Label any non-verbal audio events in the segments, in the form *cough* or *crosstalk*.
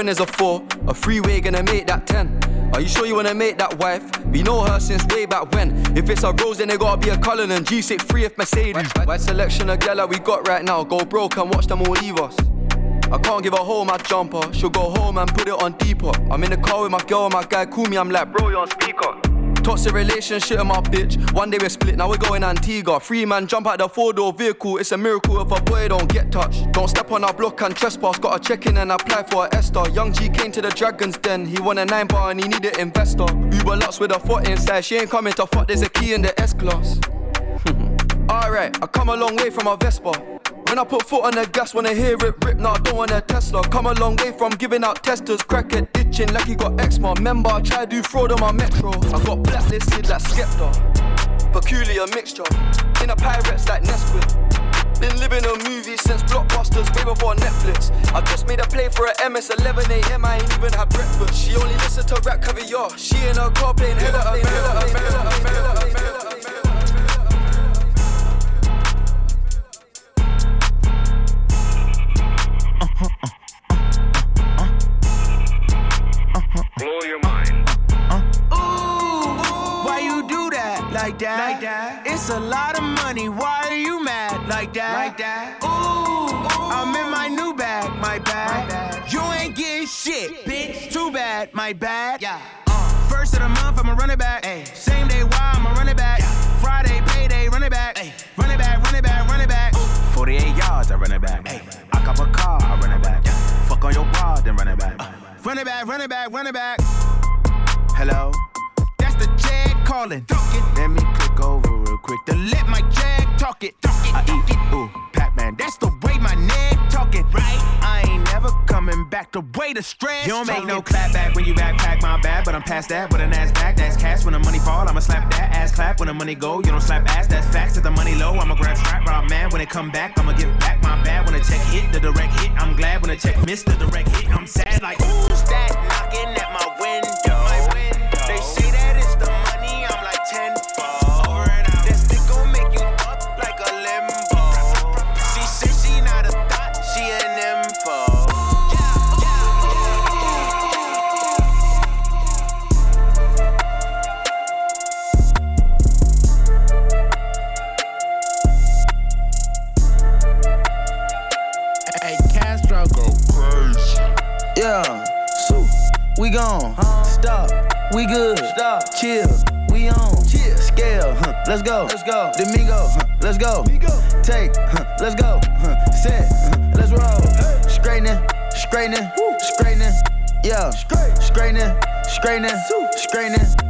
friend is a four. A freeway gonna make that ten. Are you sure you wanna make that wife? We know her since way back when. If it's a Rose, then it gotta be a Cullen and G63 if Mercedes. Wide selection of gal that we got right now. Go broke and watch them all leave us. I can't give her home my jumper. She'll go home and put it on deeper. I'm in the car with my girl and my guy call me. I'm like, bro, you're on speaker. Toxic relationship with my bitch. One day we're split, now we're going Antigua. Free man jump out the four door vehicle. It's a miracle if a boy don't get touched. Don't step on our block and trespass. Gotta check in and apply for a Esther. Young G came to the Dragons Den. He won a nine bar and he needed investor. Uber Lux with a foot inside. She ain't coming to fuck. There's a key in the S class. *laughs* Alright, I come a long way from a Vespa. When I put foot on the gas, wanna hear it rip, nah, I don't want a Tesla. Come a long way from giving out testers, crackhead itching like he got eczema. Remember, I tried to do fraud on my metro. I got blacklisted like Skepta. Peculiar mixture, in a pirates like Nesquik. Been living a movie since blockbusters, way before Netflix. I just made a play for a MS 11 AM, I ain't even had breakfast. She only listen to RapCaviar. She in her car playing hell of a Blow A lot of money. Why are you mad like that? Like that? Ooh, I'm in my new bag, my bag. You ain't getting shit, bitch. Too bad, my bad. Yeah. Uh, first of the month, I'ma run it back. Same day, why I'ma run it back. Friday, payday, run it back. Run it back, run it back, run it back. 48 yards, I run it back. I cop a car, I run it back. Fuck on your bra, then run it back. Run it back, run it back, run it back. Hello? That's the jag calling. Let me click over quick. To let my jag talk it. Talk it. I talk eat, it. ooh, Pac-Man. That's the way my neck talking, right? I ain't never coming back. The way the stress. You don't make no clap back when you backpack my bag, but I'm past that with an ass back. That's cash when the money fall. I'ma slap that ass clap when the money go. You don't slap ass, that's facts. If the money low, I'ma grab strap rob man. When it come back, I'ma give back my bad. When the check hit, the direct hit. I'm glad when the check missed the direct hit. I'm sad like Who's that knocking at my we gone. Uh-huh. Stop, we good. Stop, chill, we on. Chill, scale, huh, let's go. Let's go. Domingo, huh, let's go. Take, huh, let's go. Huh, set, huh, let's roll. Straightening, straightening, straightening. Yeah, straightening, straightening, straightening.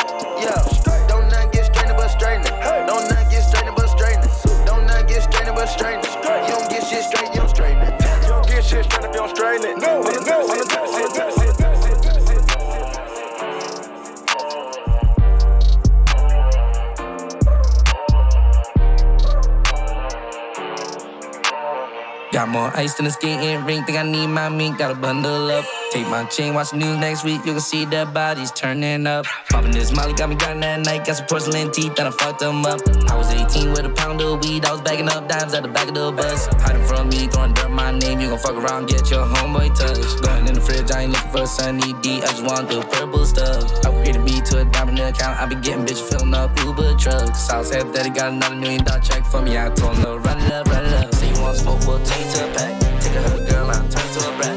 Got more ice than a skating rink. Think I need my mink. Gotta bundle up. Take my chain, watch the news next week. You can see dead bodies turning up. Popping this Molly got me grinding that night. Got some porcelain teeth that I fucked them up. I was 18 with a pound of weed. I was bagging up dimes at the back of the bus. Hiding from me, throwing dirt my name. You gon' fuck around, get your homeboy touched. Going in the fridge, I ain't looking for a sunny D. I just want the purple stuff. I upgraded me to a diamond account. I be getting bitch filling up Uber trucks. South said that he got another million dollar check for me. I told him to run it up, run it up. Say you want smoke, we'll take to a pack. Take a hood girl, I'll turn to a brat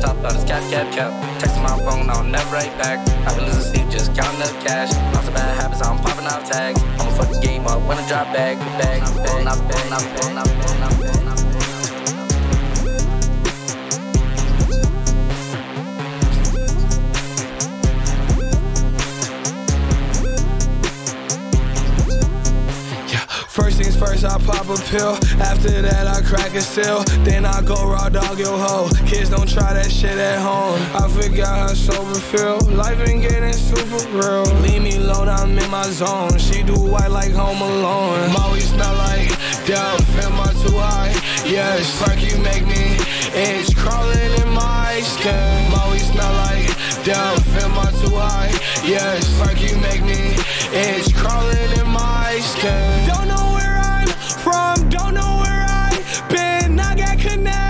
top out his cap, cap, cap. Texting my phone, I'll never write back. I've been losing sleep, just counting up cash. Lots of bad habits, I'm popping out tags. I'ma fuck the game up when I drop back. Back, back, back, back, back, back. First I pop a pill. After that, I crack a seal. Then I go raw dog your hoe. Kids don't try that shit at home. I forgot how sober feel. Life been getting super real. Leave me alone, I'm in my zone. She do white like home alone. Molly smell like dope. Am I too high? Yes, fuck you make me itch. Crawling in my skin. Molly smell like dope. Am I too high? Yes, fuck you make me itch. Crawling in my skin. Don't know where from, don't know where I've been. I got connections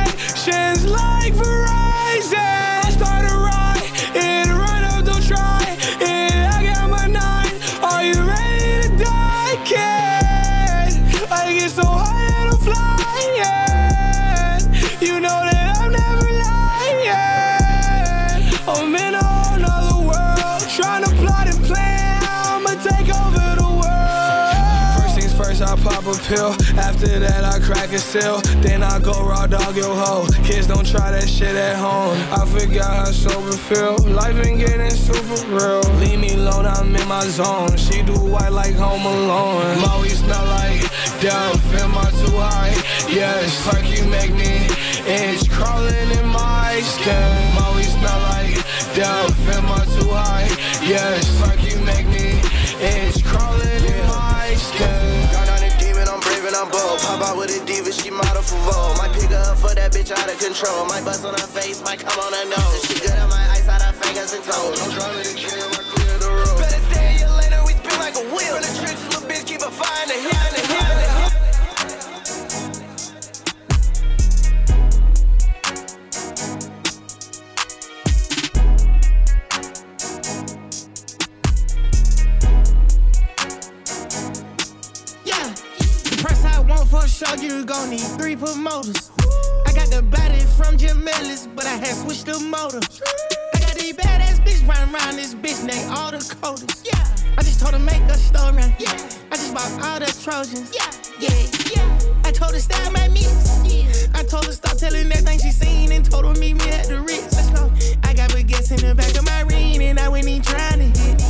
pill. After that, I crack a seal. Then I go raw dog your hoe. Kids don't try that shit at home. I forgot how sober feel. Life been getting super real. Leave me alone, I'm in my zone. She do white like home alone. Molly smell like dope. Am I too high? Yes, fuck you make me itch. Crawling in my skin. Molly smell like dope. Am I too high? Yes, fuck you make me itch. Crawling in my skin. On. Pop out with a diva, she model for Vogue. Might pick her up for that bitch out of control. Might bust on her face, might come on her nose. She good at my ice out her fingers and toes. I'm driving the jail, I clear the road. Better stay in your lane we spin like a wheel. From the trenches, little bitch, keep a fire in the hill, in the hill, in the hill. Want for a show, you gon' need three promoters. I got the body from Jim Ellis, but I had switched the motor. I got these badass bitch running around this bitch named all the coders. Yeah, I just told her make a story. Yeah, I just bought all the Trojans. Yeah, yeah, yeah. I told her style my mix. Yeah, I told her stop telling everything she seen and told her meet me at the Ritz. Let's go. I got baguettes in the back of my ring and I went in trying to hit.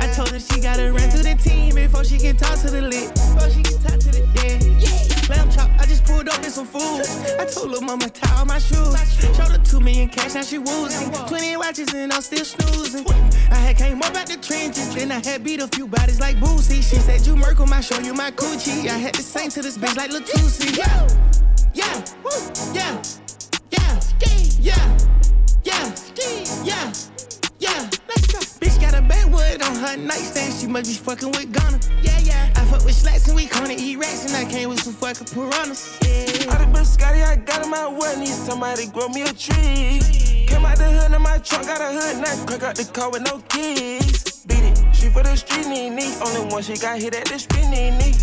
I told her she gotta run through the team before she can talk to the lit. Before she can talk to the yeah. yeah. Lamb chop, I just pulled up in some food. I told her mama tie all my shoes. Showed her two million cash, now she woozing. Twenty watches and I'm still snoozing. I had came up out the trenches, then I had beat a few bodies like Boosie. She said you Merkle, I show you my coochie. I had to sing to this bitch like Latusi. Yeah, yeah, yeah, yeah, yeah, yeah, yeah. Bitch got a backwood on her nightstand. She must be fucking with Gunna. Yeah, yeah. I fuck with slats and we gonna eat rats. And I came with some fucking piranhas. Yeah. All the biscotti I got in my way, need somebody grow me a tree. Came out the hood in my trunk, got a hood nut, crack out the car with no keys. Beat it, she for the street knee knee. Only one she got hit at the spinning knee.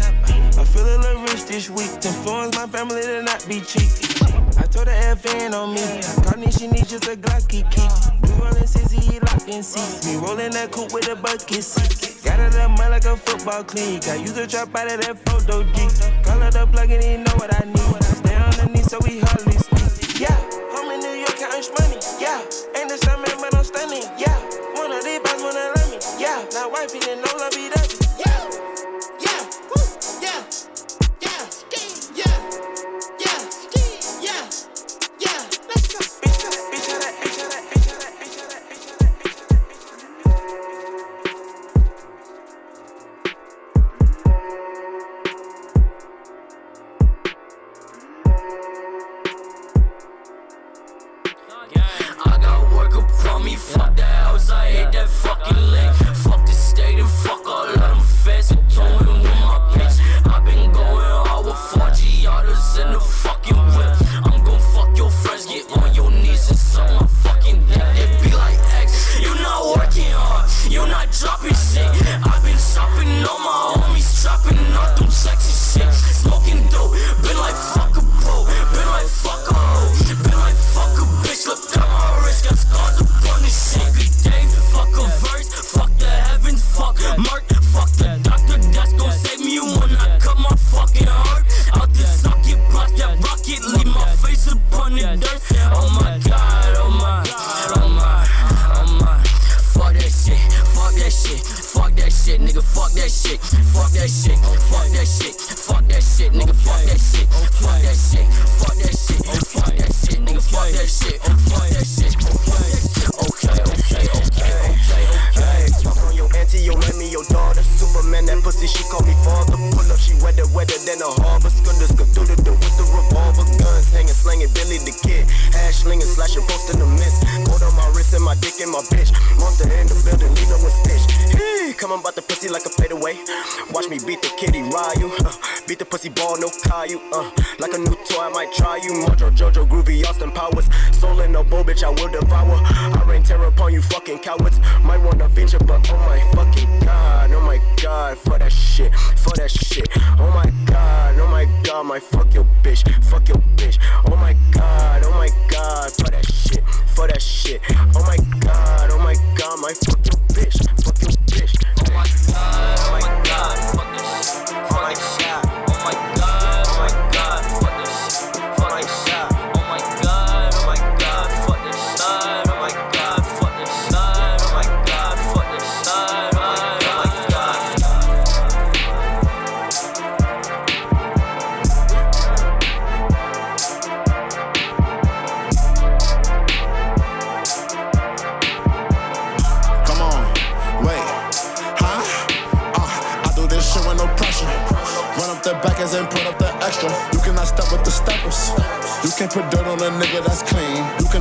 I feel a little rich this week. To influence my family to not be cheap. I Told the FN on me. call me, she needs just a Glocky key. Rollin' sissy, locked in seats. Me rollin' that coupe with a bucket seat. Got it up mud like a football clean. I use a trap out of that photo G. Call it the plug and he know what I need. Stay on the knee so we hardly speak. Yeah, home in New York counting money. Yeah, ain't the same man, but I'm stunning. Yeah, one of these boys wanna love me. Yeah, now wifey didn't know love be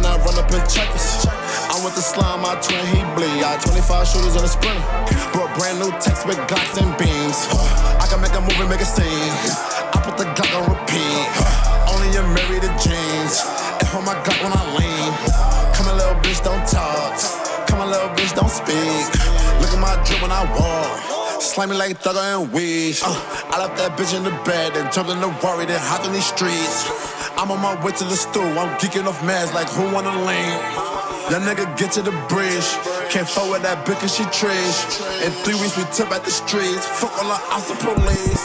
I run up in checkers. I went to slime, my twin, he bleed. I 25 shooters on a sprint. Brought brand new text with Glocks and beams. I can make a movie, make a scene. I put the Glock on repeat. Only a Mary the jeans. And hold my Glock when I lean. Come a little bitch, don't talk. Come a little bitch, don't speak. Look at my drip when I walk that. thugger and weeds. Uh, I left that bitch in the bed and jumped in the worry, then hopped in these streets. I'm on my way to the stool, I'm geeking off mass like who wanna lean? That nigga get to the bridge. Can't fuck with that bitch cause she trash. In three weeks we took back the streets. Fuck all the ops and police.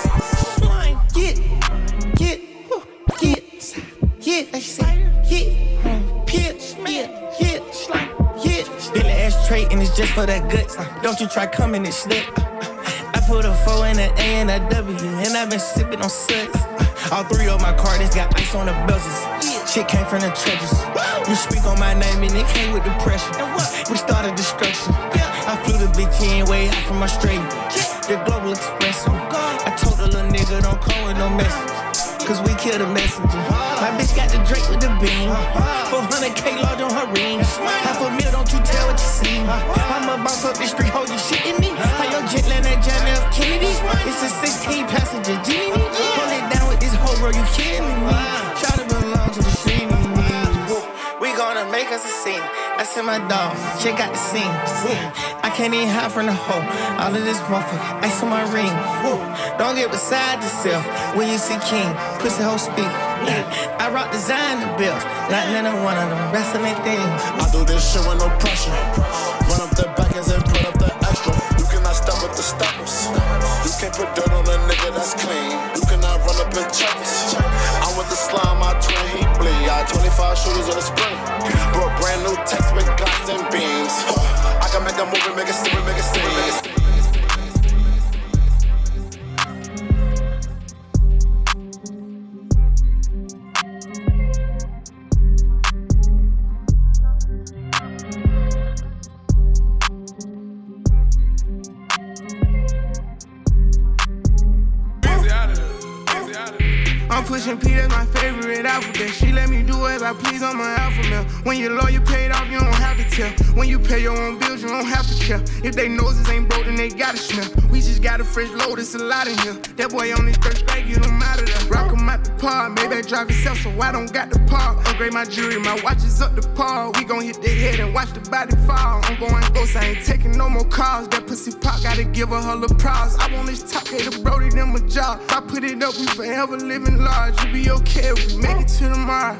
Get, get, get, get, they say, get, pit, get, get, get. Billy ashtray and it's just for that guts. Don't you try coming and slip put a four in a A and a W, and I've been sipping on suds. All three of my cards got ice on the bezels. Shit came from the trenches. You speak on my name and it came with the pressure. We started destruction. Yeah, I flew the bitch in way out from Australia. The Global Express. I told the little nigga don't call with no message. Cause we killed the messenger. My bitch got the Drake with the beam. 400k large on her ring. Half a mil, don't you tell what you see. I'm a boss up the street, hold you shitting me. Jet land at John F. Kennedy. It's a 16 passenger Genie. Hold it down with this whole road, you kidding me? Try to belong to the scene. We gonna make us a scene. I send my dog, check out the scene. I can't even hide from the hoe. All of this motherfucker, ice on my ring. Don't get beside yourself when you see King. Pussy hoe speak. I rock designer bills, not none of one of them wrestling things. I do this shit with no pressure. Run up the back and put up the extra. You cannot stop with the stoppers. You can't put dirt on a nigga that's clean. You cannot run up in checkers. I'm with the slime, my twin, he bleed. I 25 shooters on the spring. Brought brand new text I can make a movie, make a scene, pushing P, that's my favorite alphabet. She let me do as I please on my alphabet. When your lawyer paid off, you don't have to tell. When you pay your own bills, you don't have to care. If they noses ain't broke, then they gotta smell. We just got a fresh load, it's a lot in here. That boy on his first strike, get him out of there. Rock him out the park, maybe I drive himself, so I don't got the park. Upgrade my jewelry, my watch is up the par. We gon' hit the head and watch the body fall. I'm going ghost, I ain't taking no more calls. That pussy pop, gotta give her her applause. I want this top, hey, the Brody, them a job. I put it up, we forever living large large, you be okay we make it to tomorrow.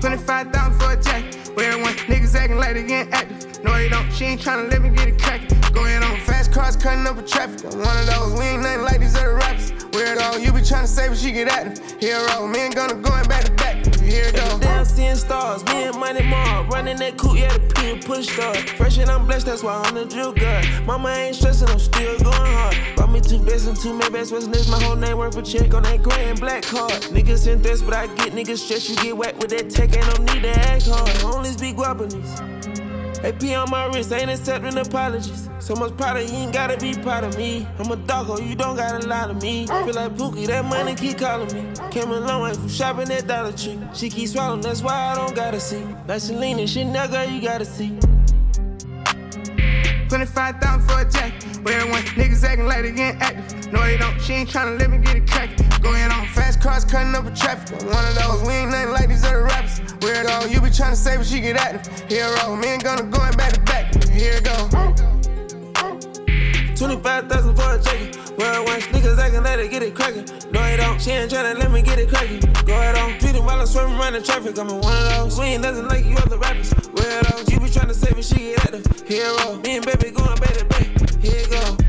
25,000 for a jacket. Where everyone niggas acting like they getting active. No, they don't. She ain't tryna let me get it crackin'. Go ahead on fast cars cutting up with traffic. I'm one of those. We ain't nothing like these other rappers. Weirdo, you be trying to say but she get at active. Hero, me oh, ain't gonna going back to back. Here it go. Damn, seeing stars, me and Money Mob, running that coupe, yeah, the P and push start. Fresh and I'm blessed, that's why I'm the drill guy. Mama ain't stressing, I'm still going hard. Bought me two vests and two Maybachs, what's next? My whole name worth a check on that gray and black card. Niggas in this, but I get niggas stressed. You get whacked with that tech, ain't no need to act hard. Only speak Guapanese. AP on my wrist, ain't accepting apologies. So much pride, you ain't gotta be proud of me. I'm a doggo, oh, you don't gotta lie to me. Feel like Pookie, that money keep calling me. Came a long way from shopping at Dollar Tree. She keep swallowing, that's why I don't gotta see. Like Selena, shit, girl, you gotta see. 25,000 for a jacket. But everyone niggas acting like they getting active. No, they don't. She ain't tryna let me get it crackin'. Go ahead on fast cars cutting up with traffic. One of those. We ain't nothing like these other rappers. Weirdo, you be tryna save, but she get active. Hero, me ain't gonna going back to back. Here it go. 25,000 for a jacket. Well, once niggas acting like they get it crackin'. No, they don't. She ain't tryna let me get it crackin'. Go ahead on. Tweeting while I'm swerving around the traffic. I'm in one of those. We ain't nothing like you other rappers. Weirdo, you be tryna save but she get active. Hero, me and baby going back to back. Here it go.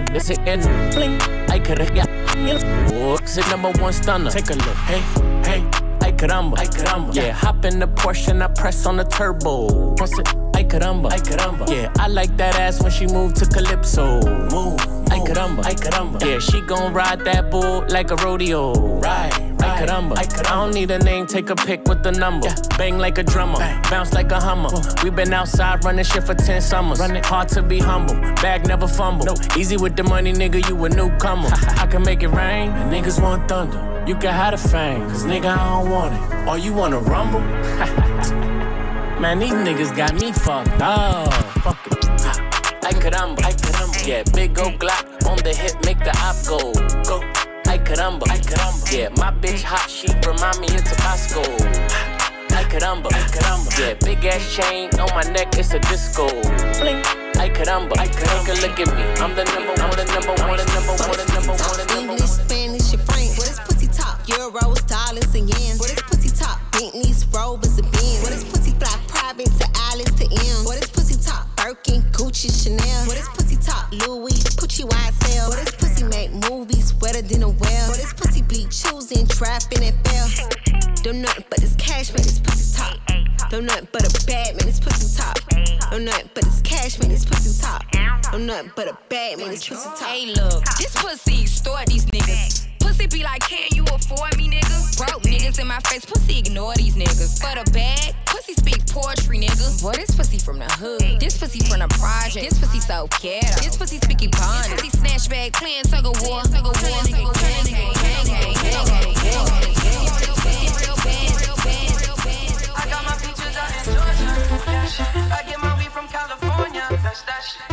My neck, a it's a and bling. I could've got It's a number one stunner. Take a look. Hey, hey, I caramba, I caramba. Yeah, hop in the Porsche and I press on the turbo. Press it. I caramba, I caramba. Yeah, I like that ass when she moved to calypso. Move, I caramba, I caramba. Yeah, she gon' ride that bull like a rodeo. Right, right. caramba. I don't need a name, take a pic with the number. Bang like a drummer, bounce like a hummer. We been outside running shit for 10 summers. Running. Hard to be humble, bag never fumble. No. Easy with the money, nigga, you a newcomer. *laughs* I can make it rain, and niggas want thunder. You can have the fame, cause nigga, I don't want it. Or you wanna rumble? *laughs* Man, these niggas got me fucked up. Fuck it. I caramba, I caramba. Yeah, big old Glock on the hip, make the op go. Yeah, my bitch hot, she remind me of Tabasco. I caramba, I caramba. Yeah, big ass chain on my neck, it's a disco. Bling. I caramba, I caramba. Take a look at me, I'm the number one, the number one, the number one, the number one, the number one. English, Spanish, your French. What is pussy talk? Euros, dollars, and yens. What is pussy talk? Bentleys, Rovers, and Benz. What is pussy fly private to Alice to M? What is pussy talk? Birkin, Gucci, Chanel. Don't nothing but a bad man, this pussy talk. Don't nothing but this cash, man, this pussy talk. Don't nothing but a bad man, this pussy talk. Hey, look, this pussy extort these niggas. Pussy be like, can you afford me, nigga? Broke niggas in my face, pussy ignore these niggas. For the bag, pussy speak poetry, nigga. Boy, this pussy from the hood. This pussy from the project. This pussy so ghetto. This pussy speaky bond. This pussy snatch bag, playing tug of war. Tug of war, Georgia. I get my weed from California. That's that shit.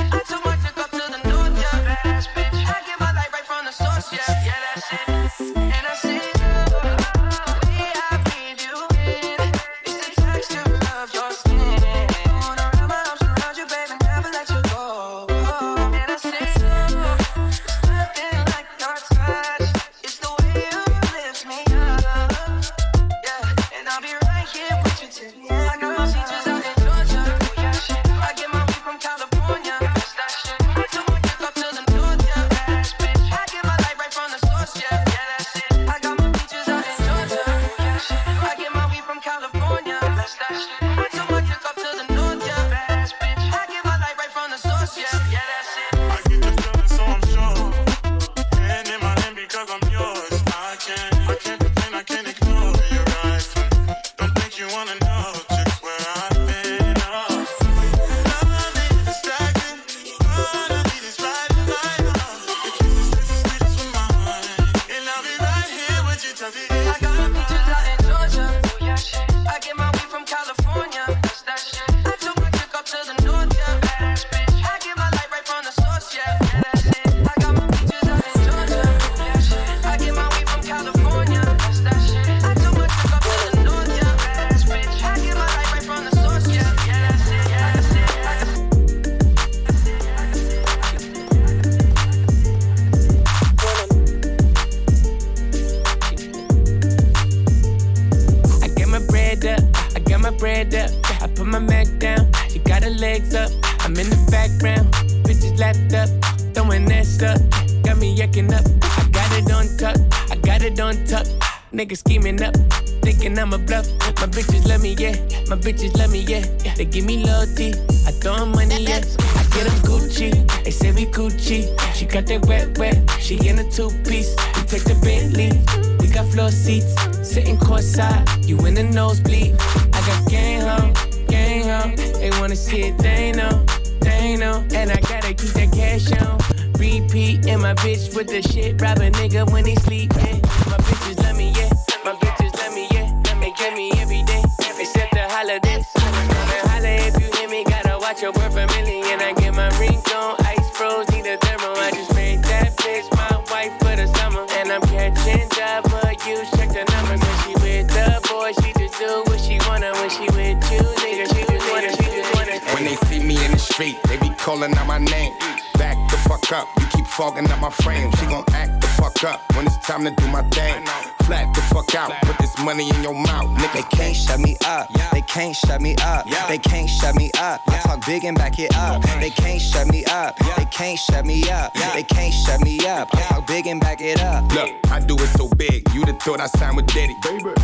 My bitch with the shit, rob a nigga when he sleep. Yeah. My bitches love me, yeah. My bitches love me, yeah. They get me every day, except the holidays. And holla if you hear me, gotta watch your word for million. I get my ring on, ice froze, need a thermal. I just made that bitch my wife for the summer. And I'm catching W, check the numbers. When she with the boy, she just do what she wanna. When she with you, nigga, she just wanna, she just wanna. When they see me in the street, they be calling out my name. Back the fuck up, you fogging up my frame. She gon' act the fuck up when it's time to do my thing. Flat the fuck out, put this money in your mouth, nigga. They can't shut me up. They can't shut me up. They can't shut me up. I talk big and back it up. They can't shut me up. They can't shut me up. They can't shut me up. I talk big and back it up. Look, I do it so big, you'd have thought I signed with Diddy.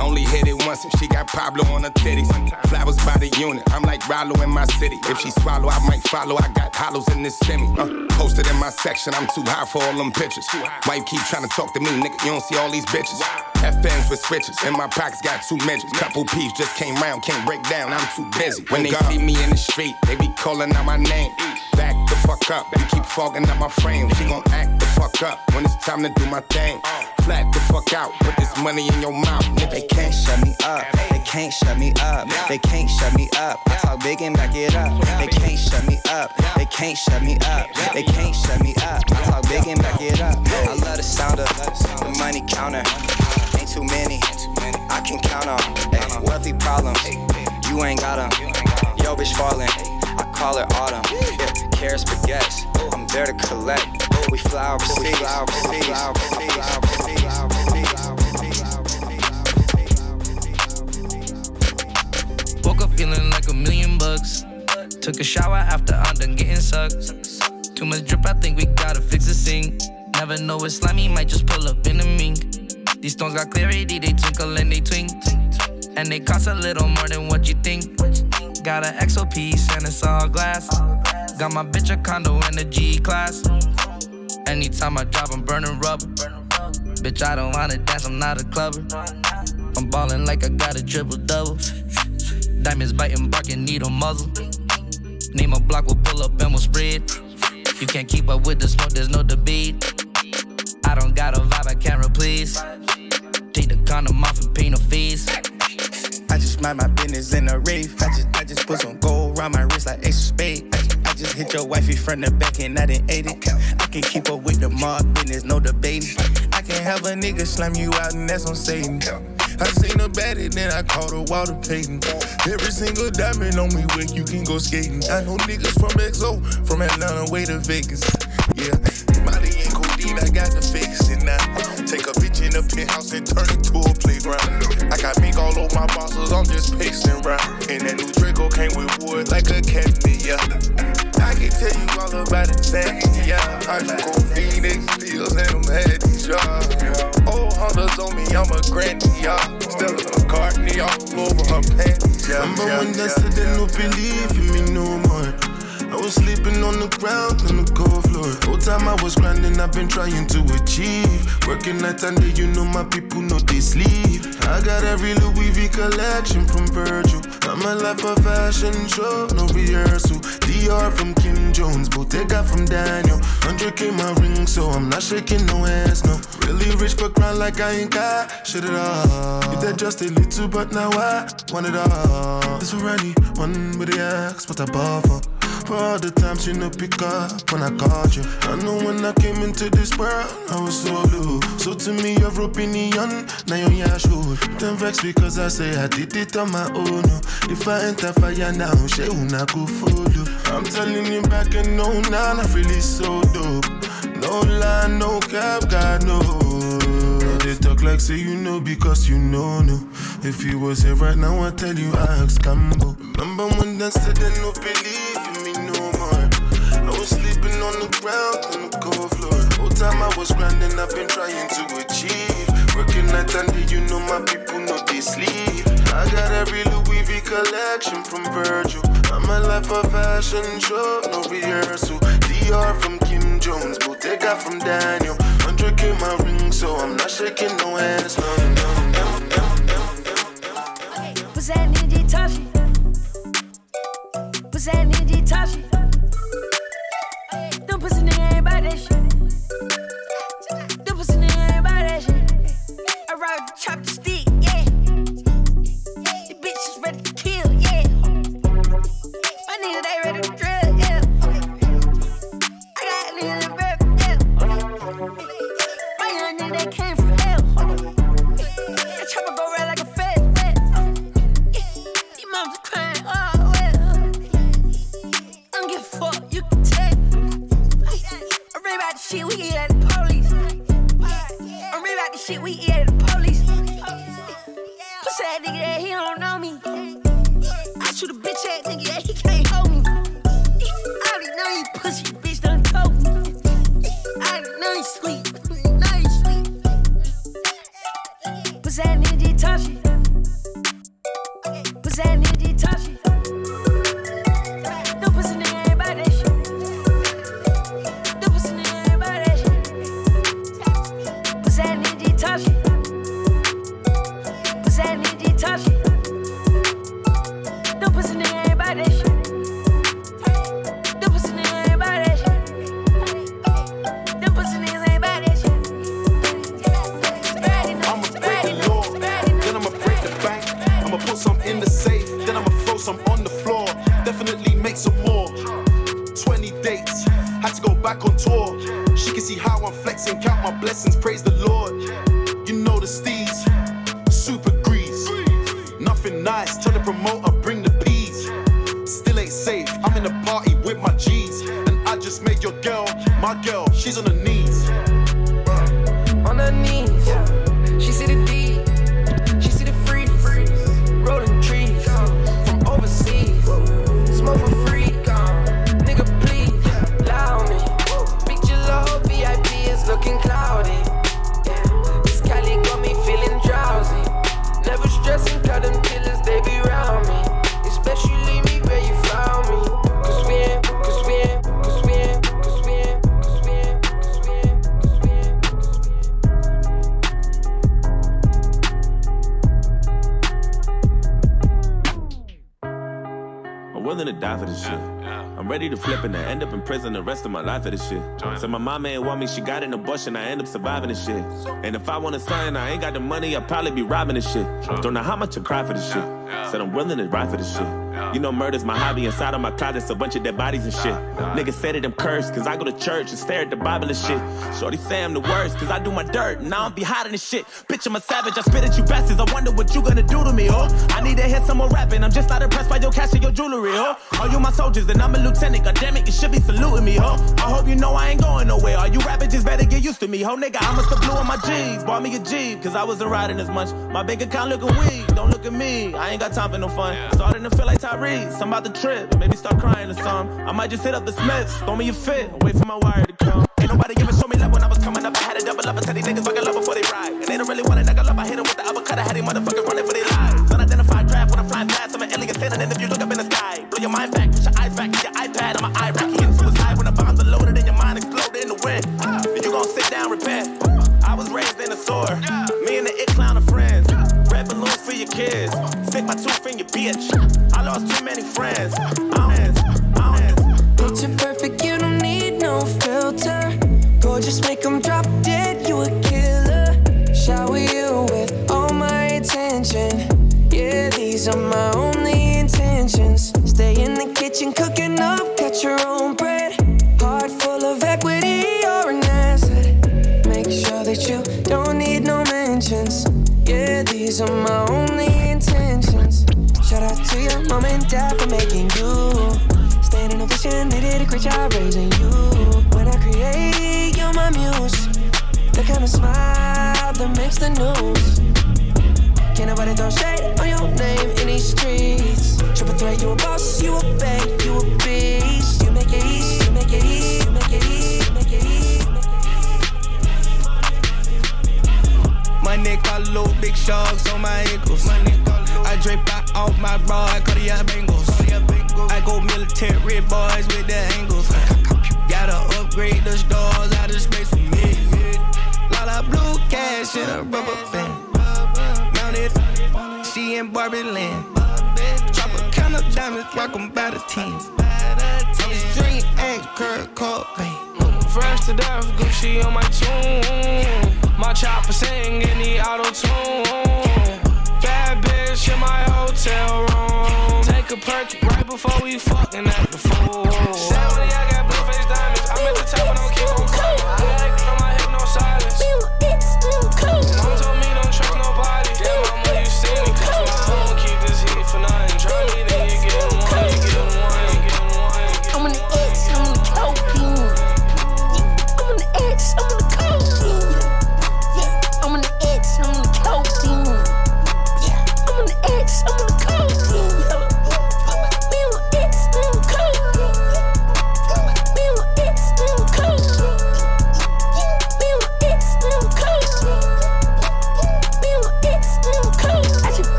Only hit it once and she got Pablo on her titties. Flowers by the unit, I'm like Rollo in my city. If she swallow, I might follow. I got hollows in this semi. Uh, posted in my section, I'm too high for all them pictures. Why you keep trying to talk to me, nigga? You don't see all these bitches. FMs with switches. In my pockets got two midgets. Couple peeps just came round, can't break down. I'm too busy. When they see me in the street, they be calling out my name. Back the fuck up. You keep fogging up my frame. She gon' act the fuck up when it's time to do my thing. Flat the fuck out. Put this money in your mouth. Nigga. They can't shut me up. They can't shut me up. They can't shut me up. I talk big and back it up. They can't shut me up. They can't shut me up. They can't shut me up. I talk big and back it up. I love the sound of the money counter. Ain't too many. I can count on. Ay, wealthy problems. You ain't got 'em. Yo, bitch falling. I call it autumn. Yeah, carrots, baguettes. I'm there to collect. We fly overseas. We fly overseas. We fly overseas. We fly overseas. A. Took a shower after I'm done getting sucked. Too much drip, I think we gotta fix the sink. Never know it's slimy, might just pull up in the mink. These stones got clarity, they twinkle and they twink. And they cost a little more than what you think. Got an XO piece and it's all glass. Got my bitch a condo in the G class. Anytime I drop, I'm burning rubber. Bitch, I don't wanna dance, I'm not a clubber. I'm ballin' like I got a triple double. Diamonds biting, barking, need a muzzle. Name a block, we'll pull up and we'll spread. You can't keep up with the smoke, there's no debate. I don't got a vibe, I can't replace. Take the condom off and paint a face. I just mind my business in a rave. I just, I just put some gold around my wrist like Ace of Spade. I just, I just hit your wifey front the back and I didn't ate it. I can keep up with the mob business, no debating. I can have a nigga slam you out and that's on Satan. I seen her better then I called her Walter Payton. Every single diamond on me where you can go skating. I know niggas from XO, from Atlanta way to Vegas. Yeah, Molly and codeine, I got the fix now. Take a bitch in a penthouse and turn it to a playground. I got mink all over my boxes, I'm just pacing round. And that new Draco came with wood like a candy, yeah. I can tell you all about it, yeah. I do codeine, X pills, and them haddies, yeah. Old hunters on me, I'm a granny, yeah. Stella McCartney all over her panties, yeah. Remember yeah, when yeah, I said that no believe in me no more. I was sleeping on the ground on the cold floor. Time I was grinding, I've been trying to achieve. Working night and day, you know my people know they sleep. I got every Louis V collection from Virgil. I'm a life of fashion show, no rehearsal. Dior from Kim Jones, Bottega from Daniel. 100k my ring, so I'm not shaking no hands, no. Really rich, but grind like I ain't got shit at all. If that just a little, but now I want it all. It's already one with the axe, what I bought for. For all the times you no pick up when I called you. I know when I came into this world, I was so low. So to me, your opinion, now you're your shoe. Don't vex because I say I did it on my own. If I enter fire now, she not go follow. I'm telling you back and no, now I really so dope. No lie, no cap, God no. No, They talk like say you know because you know no. If you was here right now, I tell you I ask Cambo. Remember when they said they no believe in me on the ground on the cold floor. Whole time I was grinding, I've been trying to achieve. Working night and day, you know my people know they sleep. I got every Louis V collection from Virgil. I'm a life of fashion show, no rehearsal. Dior from Kim Jones, Bottega from Daniel. 100k my ring, so I'm not shaking no hands, no, no, no, no. What's that ninja Tashi? What's that ninja prison the rest of my life for this shit. So my mama ain't want me, she got an abortion, I end up surviving this shit. And if I want a son, I ain't got the money, I'll probably be robbing this shit. Don't know how much I cry for this shit. Said I'm willing to ride for this shit. You know murder's my hobby, inside of my closet's a bunch of dead bodies and shit. Niggas say that I'm cursed, cause I go to church and stare at the Bible and shit. Shorty say I'm the worst, cause I do my dirt, and I don't be hiding this shit. Bitch, I'm a savage, I spit at you bastards, I wonder what you gonna do to me, oh. I need to hear some more rapping, I'm just not impressed by your cash and your jewelry, oh. Are you my soldiers, and I'm a lieutenant, god damn it, you should be saluting me, ho. I hope you know I ain't going nowhere. Are you rapping, just better get used to me, ho, nigga. I'm a blue on my G's, bought me a Jeep, cause I wasn't riding as much. My bank account looking weak, don't look at me, I ain't got time for no fun. Starting to feel like Tyrese, I'm about to trip, maybe start crying or something. I might just hit up the Smiths, throw me a fit, wait for my wire to come. Ain't nobody even show me love when I was coming up. I had a double up and tell these niggas fucking love before they ride. And they don't really want a nigga love. I hit him with the uppercut. I had him motherfuckers running for their lives. Unidentified draft when I'm flying past. I'm an alien standing in if you look up in the sky. Blow your mind back, put your eyes back to your iPad. I'm an Iraqi in suicide when the bombs are loaded and your mind exploded in the wind. You gon' sit down, repent. I was raised in a store. Me and the for your kids. Stick my tooth in your bitch. I lost too many friends. I don't, I don't, Picture perfect, you don't need no filter. Gorgeous, make 'em drop dead, you a killer. Shower you with all my attention. Yeah, these are my only dad for making you. Standing ovation, they did a great job raising you. When I create, you're my muse. The kind of smile that makes the news. Can't nobody throw shade on your name in these streets. Triple threat, you a boss, you a bank, you a beast. You make it easy, you make it easy, you make it easy, you make it easy. My neck got low, big sharks on my ankles. I drape out off my cut the bangles. I go military boys with the angles. Gotta upgrade the stars out of space for me. Lot of blue cash in a rubber band. Mounted, she in Barbie land. Drop a count of diamonds, rock 'em by the tens. I was dream X, Kurt Cobain. Fresh to death, Gucci on my tune. My chopper sing in the auto tune. Bitch in my hotel room. Take a perk right before we fucking at the fool. Seventy, I got blue face diamonds. I'm at the top and don't keep on climbing.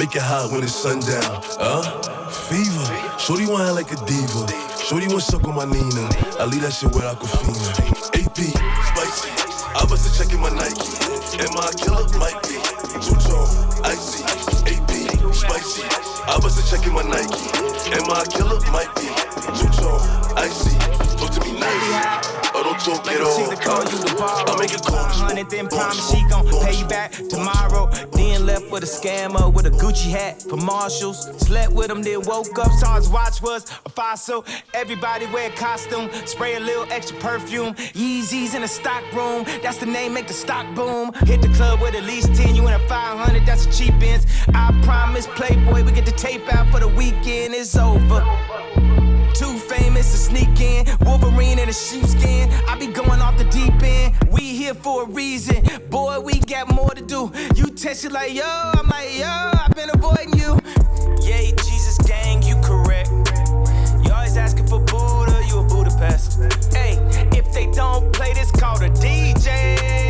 Make it hot when it's sundown. Huh? Fever. Shorty want like a diva. Shorty want suck on my Nina. I leave that shit where I could AP, spicy. I bust a check in my Nike. Am I a killer? Might be. Two tone, icy, AP, spicy. I bust a check in my Nike. Am I a killer? Might scammer with a Gucci hat for Marshalls. Slept with him, then woke up, saw his watch was a fossil. Everybody wear a costume, spray a little extra perfume. Yeezys in the stock room, that's the name, make the stock boom. Hit the club with at least 10, you in a 500, that's a cheap ends. I promise, Playboy, we get the tape out for the weekend, it's over. Too famous to sneak in. Wolverine in a sheepskin. I be going here for a reason. Boy, we got more to do. You text it like, yo, I'm like, yo, I've been avoiding you. Yay, Jesus gang, you correct. You always asking for Buddha, you a Budapest. Hey, if they don't play this, call the DJ.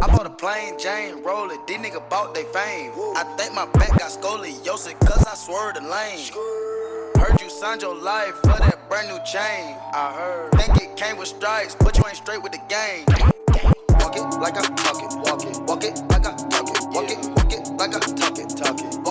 I bought a plain Jane, roll it. These niggas bought they fame. I think my back got scoliosis, cause I swerved the lane. Heard you signed your life for that brand new chain. I heard. Think it came with stripes, but you ain't straight with the game. Walk it like I talk it. Walk it. Walk it like I talk it. Walk it. Walk it like I talk it. Talk it.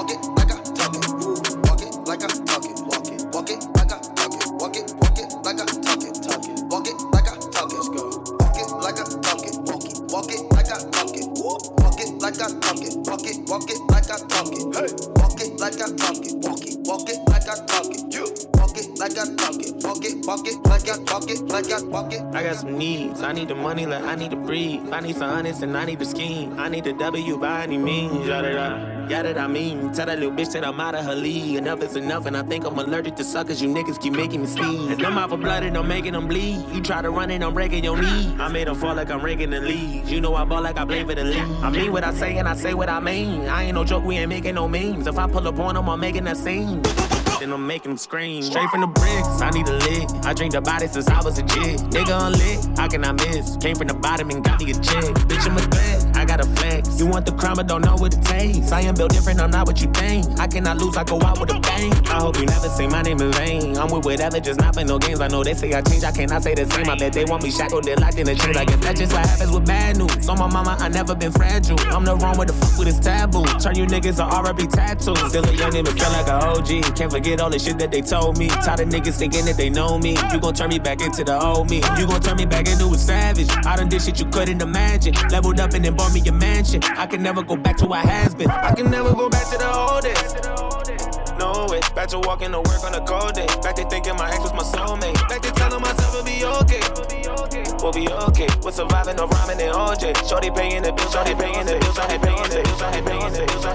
Like I talk it. Walk it. Walk it like I talk it. Hey. Walk it like I talk it. Walk it. Walk it like I talk it. You. I talk it. Walk it. Walk I talk it. I walk it. I got some needs. I need the money, like I need to breathe. I need some honest and I need the scheme. I need the W by any means. Yada da, yada da mean. Tell that little bitch that I'm out of her league. Enough is enough, and I think I'm allergic to suckers. You niggas keep making me sneeze. And I'm out for blood and I'm making them bleed. You try to run it, I'm breaking your knee. I made them fall like I'm breaking the leads. You know I ball like I play for the league. I mean what I say and I say what I mean. I ain't no joke, we ain't making no memes. If I pull up on them, I'm making a scene. Then I'm making them scream. Straight from the bricks, I need a lick. I drink the body since I was a jig. Nigga unlit, how can I miss? Came from the bottom and got me a check. Bitch, I'm a threat gotta flex. You want the crime, but don't know what it takes. I am built different, I'm not what you think. I cannot lose, I go out with a bang. I hope you never say my name in vain. I'm with whatever, just not for no games. I know they say I change, I cannot say the same. I bet they want me shackled and locked in the chains. I guess that's just what happens with bad news. On my mama, I never been fragile. I'm the wrong with the fuck with this taboo. Turn you niggas to RIP tattoos. Still a young nigga, feel like a OG. Can't forget all the shit that they told me. Tired of niggas thinking that they know me. You gon' turn me back into the old me. You gon' turn me back into a savage. I done did shit you couldn't imagine. Leveled up and then bought me your. I can never go back to what has been. I can never go back to the old days. No way. Back to walking to work on a cold day. Back to thinking my ex was my soulmate. Back to telling myself it'll be okay. We'll be okay. We're surviving, no rhyming and OJ. Shorty paying the bills, shorty paying the bills, shorty paying the bills, shorty paying the bills.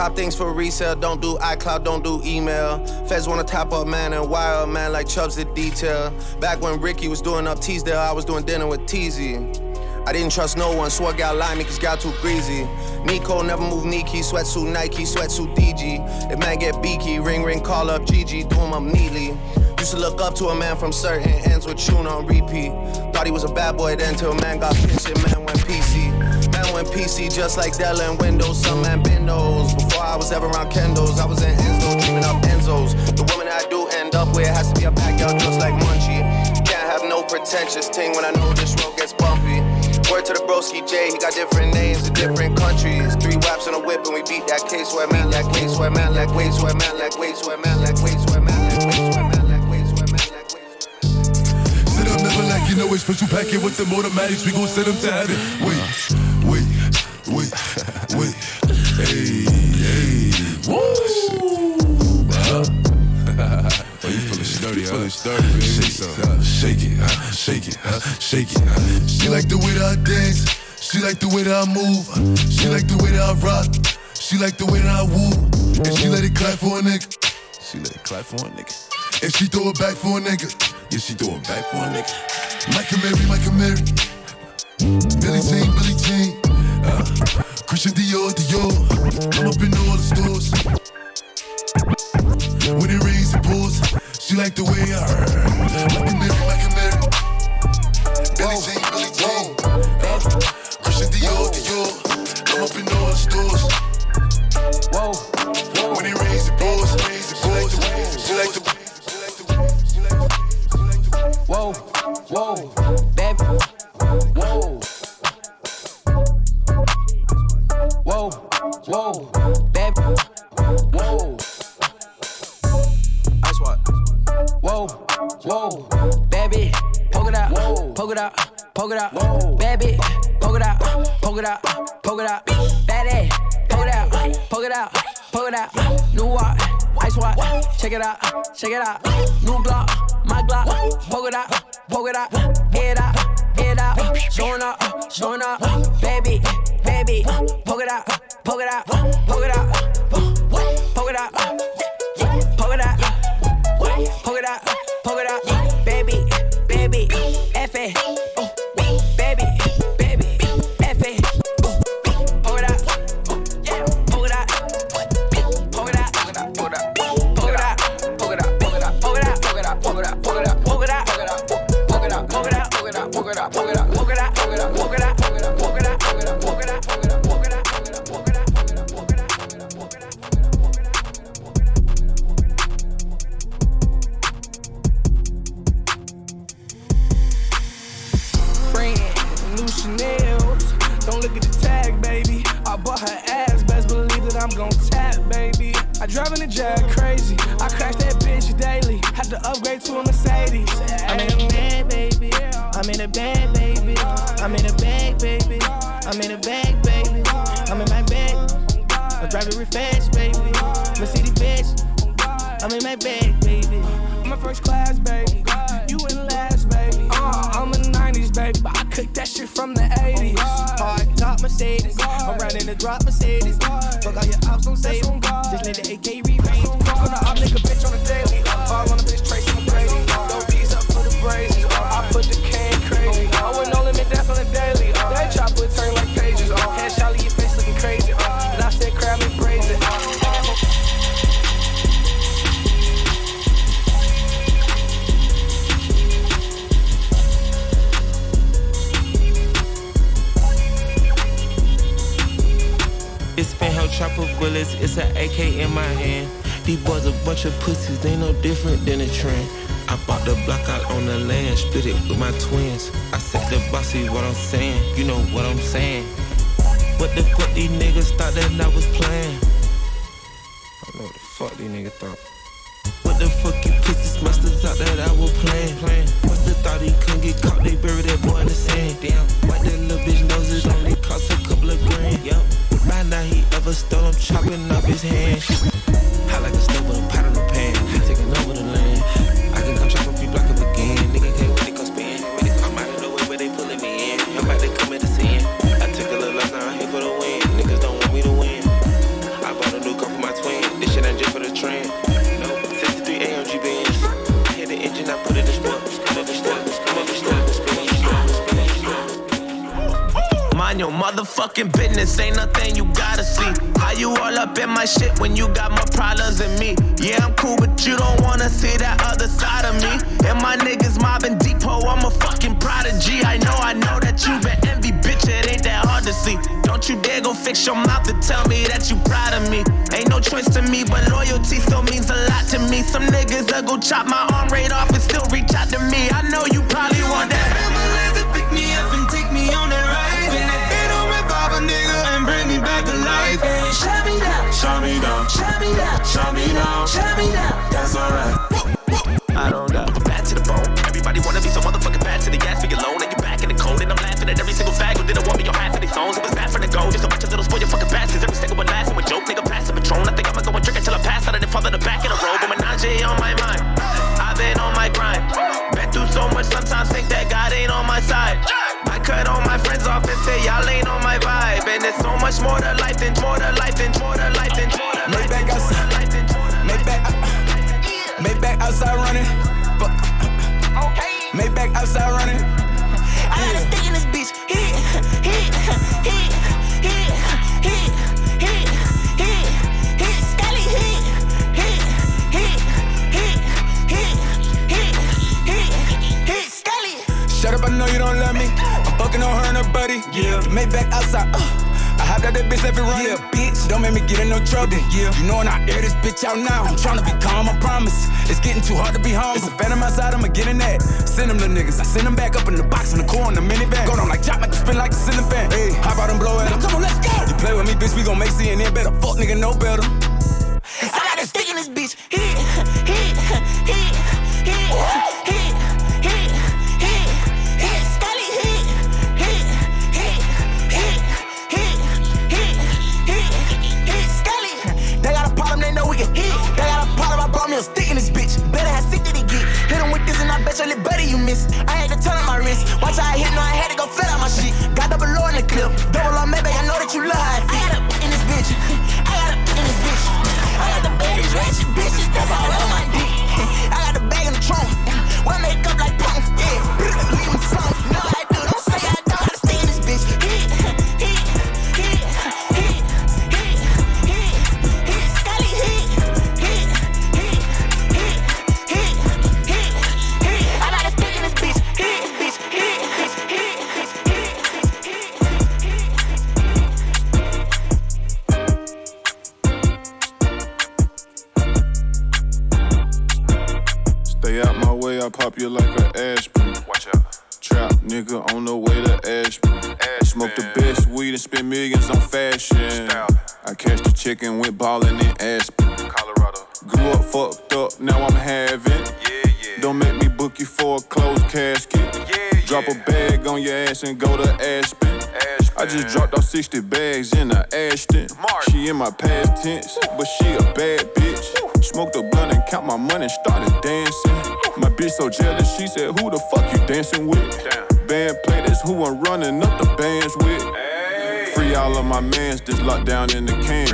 Cop things for resale, don't do iCloud, don't do email. Feds wanna top up man and wire man like Chubbs did detail. Back when Ricky was doing up Teasdale, I was doing dinner with Teasy. I didn't trust no one, swore got limey cause got too greasy. Nico never move Nike, sweatsuit Nike, sweatsuit DG. If man get beaky, ring ring, call up GG, do him up neatly. Used to look up to a man from certain ends with tune on repeat. Thought he was a bad boy then till man got pissed and man went PC going PC just like Dell and Windows, some and Bendos. Before I was ever around Kendos, I was in Enzo, dreaming up Enzos. The woman I do end up with has to be a backyard just like Munchie. Can't have no pretentious ting when I know this road gets bumpy. Word to the broski J, he got different names in different countries. Three whaps and a whip, and we beat that case where man, that case where man, like ways where man, like ways where man, like ways where man, like ways where man, like ways where man, like ways where man. Sit up, never like you know it's special packet with them automatics. We gon' send them to heaven. Wait wait, *laughs* wait. Hey, hey. Woo! Oh, you feeling sturdy, huh? Feeling sturdy, baby. Shake it, uh, shake it, uh, shake it, uh, shake it. Uh. She like the way that I dance. She like the way that I move. She like the way that I rock. She like the way that I woo. And she let it clap for a nigga. She let it clap for a nigga. And she throw it back for a nigga. Yeah, she throw it back for a nigga. Michael, Mary, Michael, Mary. Billie Jean, Billie Jean. Uh, Christian Dior, Dior. I'm up in all the stores. When it rains, it pours. She like the way I heard. Like a Mary, like a Mary. Billie Jean, Billie Jean. Uh, Christian Dior, Dior. I'm up in all the stores. Whoa. Whoa. When it rains, the pours. She like the. Whoa, whoa, baby, whoa. whoa, whoa, baby. whoa. Ice water. Whoa, whoa, baby, poke it out, poke it out, poke it out, whoa, baby, poke it out, poke it out, poke it out, bad it out, poke it out, poke it out. New watch, ice watch, check it out, check it out. New Glock, my Glock, poke it out, poke it out, get out, get out. Showing up, showing up, baby, baby, poke it out, poke it out, poke it out, poke it out, poke it out, poke it out, poke it out, baby, baby, F it. I'm gon' tap, baby. I drive in a Jag crazy. I crash that bitch daily. Had to upgrade to a Mercedes. I'm in a bag, baby. I'm in a bag, baby. I'm in a bag, baby. I'm in a bag, baby. I'm in my bag. I'm driving real fast, baby. Mercedes bitch. I'm in my bag, baby. I'm a first class, baby. You in last, baby. Uh, I'm a 90s, baby. But I cooked that shit from the 80s. Mercedes. I'm riding the drop Mercedes. Fuck all your ops, don't say them. Just let the AK re-range. Fuck on the op nigga bitch on the daily. All on the bitch Tracy McGrady. Throw peas up for the brazy. I put the can crazy. I went no limit dance on the daily. Bullets, it's an AK in my hand. These boys a bunch of pussies, they no different than a trend. I bought the block out on the land, split it with my twins. I said the bossy what I'm saying, you know what I'm saying. What the fuck these niggas thought that I was playing? I don't know what the fuck these niggas thought. What the fuck you pussies must have thought that I was playing, playing. Must have thought he couldn't get caught, they buried that boy in the sand. Damn, white that little bitch Now he ever stole, I'm chopping off his hand. Hot like a stove with a pot in the pan. Taking over the land. I can come chop a few up again. Nigga can't wait to come spin. Come out of the way where they pulling me in. I'm about to. I took a little loss, now I'm here for the win. Niggas don't want me to win. I bought a new car for my twin. This shit ain't just for the trend. No, 63 AMG Benz. Hit the engine, I put it in sport. Come step, come step, spin on your strap, spin on your strap. Mind your motherfucking business, ain't nothing you How you all up in my shit when you got more problems than me? Yeah, I'm cool, but you don't wanna see that other side of me. And my niggas mobbing depot, I'm a fucking prodigy. I know, I know that you been envy, bitch, it ain't that hard to see. Don't you dare go fix your mouth to tell me that you proud of me. Ain't no choice to me, but loyalty still means a lot to me. Some niggas that go chop my arm right off and still reach out to me. I know you probably want that. Me back to life. And shut me down. Shut me down. Shut me down. Shut me down. Shut me down. That's alright. I don't know. Bad to the bone. Everybody wanna be so motherfucking bad to the gas, be alone. And you back in the cold. And I'm laughing at every single fag who didn't want me on half of these songs. It was bad from the go. Just a bunch of little spoiled fucking bastards. Every single one laughing with joke. Nigga passing Patron. I think I'ma go and drink until I pass out and then fall in the back in a row. But menage on my mind. I've been on my grind. Been through so much, sometimes think that God ain't on my side. Cut all my friends off and say y'all ain't on my vibe. And it's so much more to life than more to life than more to life than more to life more to life than Maybach, Maybach outside running. Fuck. Maybach outside running. I got a stick in this bitch. Hit, hit, hit, hit, hit, hit, hit, hit, Scully, hit, hit, hit, hit, hit, hit, hit, hit, Scully. Shut up, I know you don't love me. Fucking on her and her buddy. Yeah. Maybach outside. Uh. I hopped out that bitch, left it running. Yeah, bitch. Don't make me get in no trouble. Yeah. You know when I air this bitch out now. I'm tryna be calm, I promise. It's getting too hard to be home. It's a phantom outside, I'ma get in that. Send them the niggas. I send them back up in the box in the core in the minivan. Go down like chop, make it spin like a ceiling fan. Hey, hop out and blow at him. Come on, let's go. You play with me, bitch, we gon' make CNN better. Fuck nigga, no better. I got a stick in this bitch. Hit, hit, hit, hit, hit, Cause I ass and go to Aspen. I just dropped off 60 bags in the Ashton. She in my past tense, but she a bad bitch. Smoked a blunt and count my money, started dancing. My bitch so jealous, she said, Who the fuck you dancing with? Band play, that's who I'm running up the bands with. Free all of my mans just locked down in the can.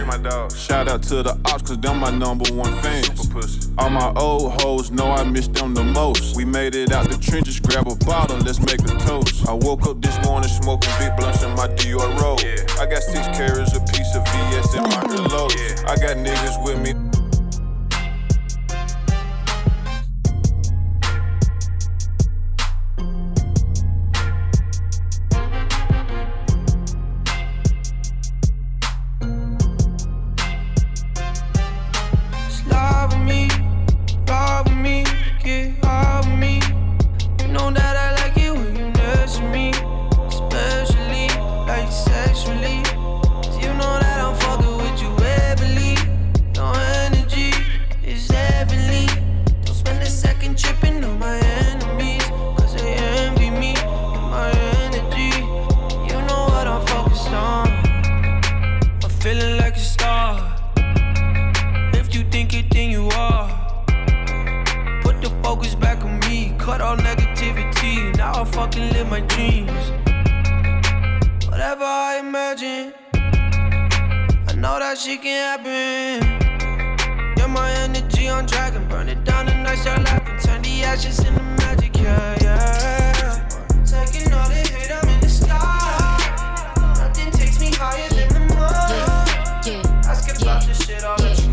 Shout out to the ops, cause them my number one fans. All my old hoes know I miss them the most. We made it out the trenches, grab a bottle, let's make a toast. I woke up this morning smoking big blunts in my Dior robe. I got six carats, a piece of VS in my reload. I got niggas with me. Ask her about this shit all the time.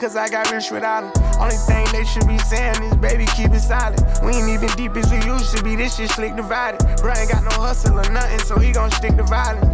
cause I got rich without them. Only thing they should be saying is, baby, keep it silent. We ain't even deep as we used to be, this shit slick divided. Bro ain't got no hustle or nothing, so he gon' stick to violence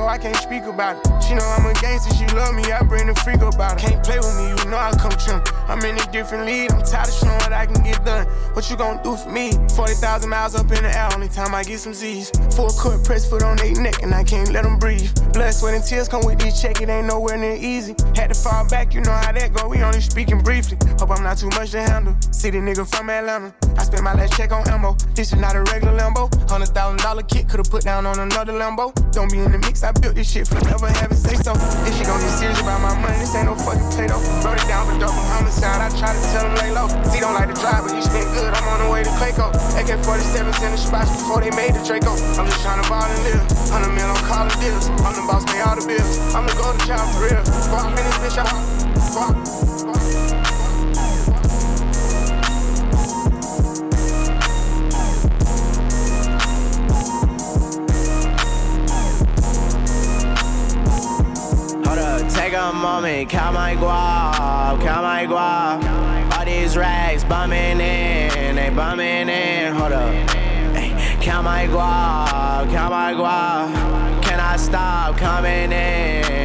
so I can't speak about it. She know I'm a gangster, she love me, I bring the freak about it. Can't play with me, you know I come trim. I'm in a different lead, I'm tired of showing what I can get done. What you gonna do for me? 40,000 miles up in the air, only time I get some Z's. Full court press foot on they neck, and I can't let them breathe. Blood, sweat, and tears come with this check, it ain't nowhere near easy. Had to fall back, you know how that go, we only speaking briefly. Hope I'm not too much to handle. See the nigga from Atlanta. Spent my last check on Embo. This is not a regular Lambo. Hundred thousand dollar kit could've put down on another Lambo. Don't be in the mix. I built this shit for never having say so. If she gon' get serious about my money, this ain't no fucking play doh. Wrote it down for double homicide. I try to tell him lay low. He don't like to drive, but he spent good. I'm on the way to Clayco. AK-47s in the spots before they made the Draco. I'm just trying to ball and live. Hundred mil on collar deals. I'm the boss, pay all the bills. I'm the golden child for real. Fuck, finish bitch, I fuck. some mommy, count my guap, count my guap. All these racks bumming in, they bumming in, hold up. Ay, count my guap, count my guap. Can I stop coming in?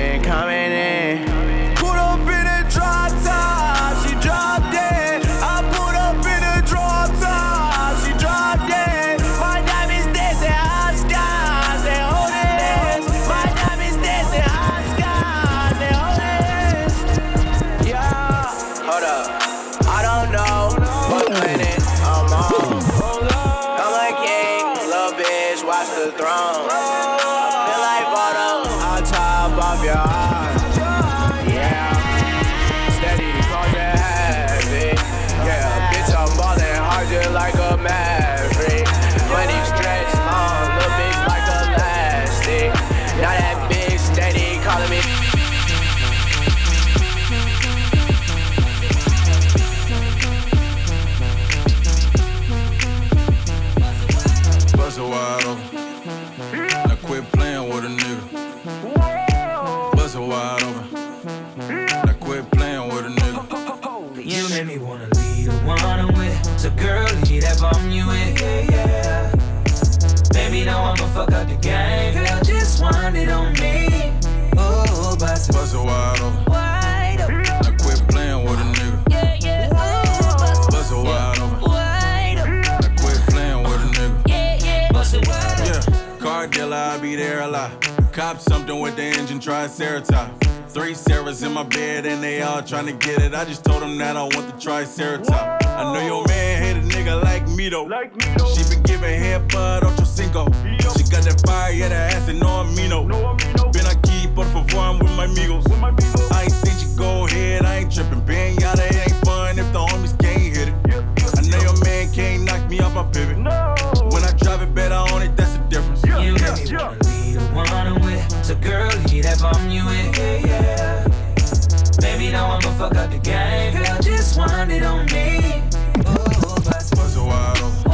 Cop something with the engine, try Triceratops. Three Sarahs in my bed and they all tryna get it. I just told them that I want the Triceratops. I know your man hate a nigga like me though. like me She been giving head bud on Cinco. She got that fire, yeah, that ass and no amino. Been aquí, por favor, I'm with my amigos. I ain't seen you go ahead, I ain't tripping. Ben yada, it ain't fun if the homies can't hit it. yeah I know your man can't knock me off my pivot. When with. So girl, leave that bomb you in. Yeah, yeah. Baby, now I'ma fuck up the game. Girl, just want it on me. Oh, bust Bust it wide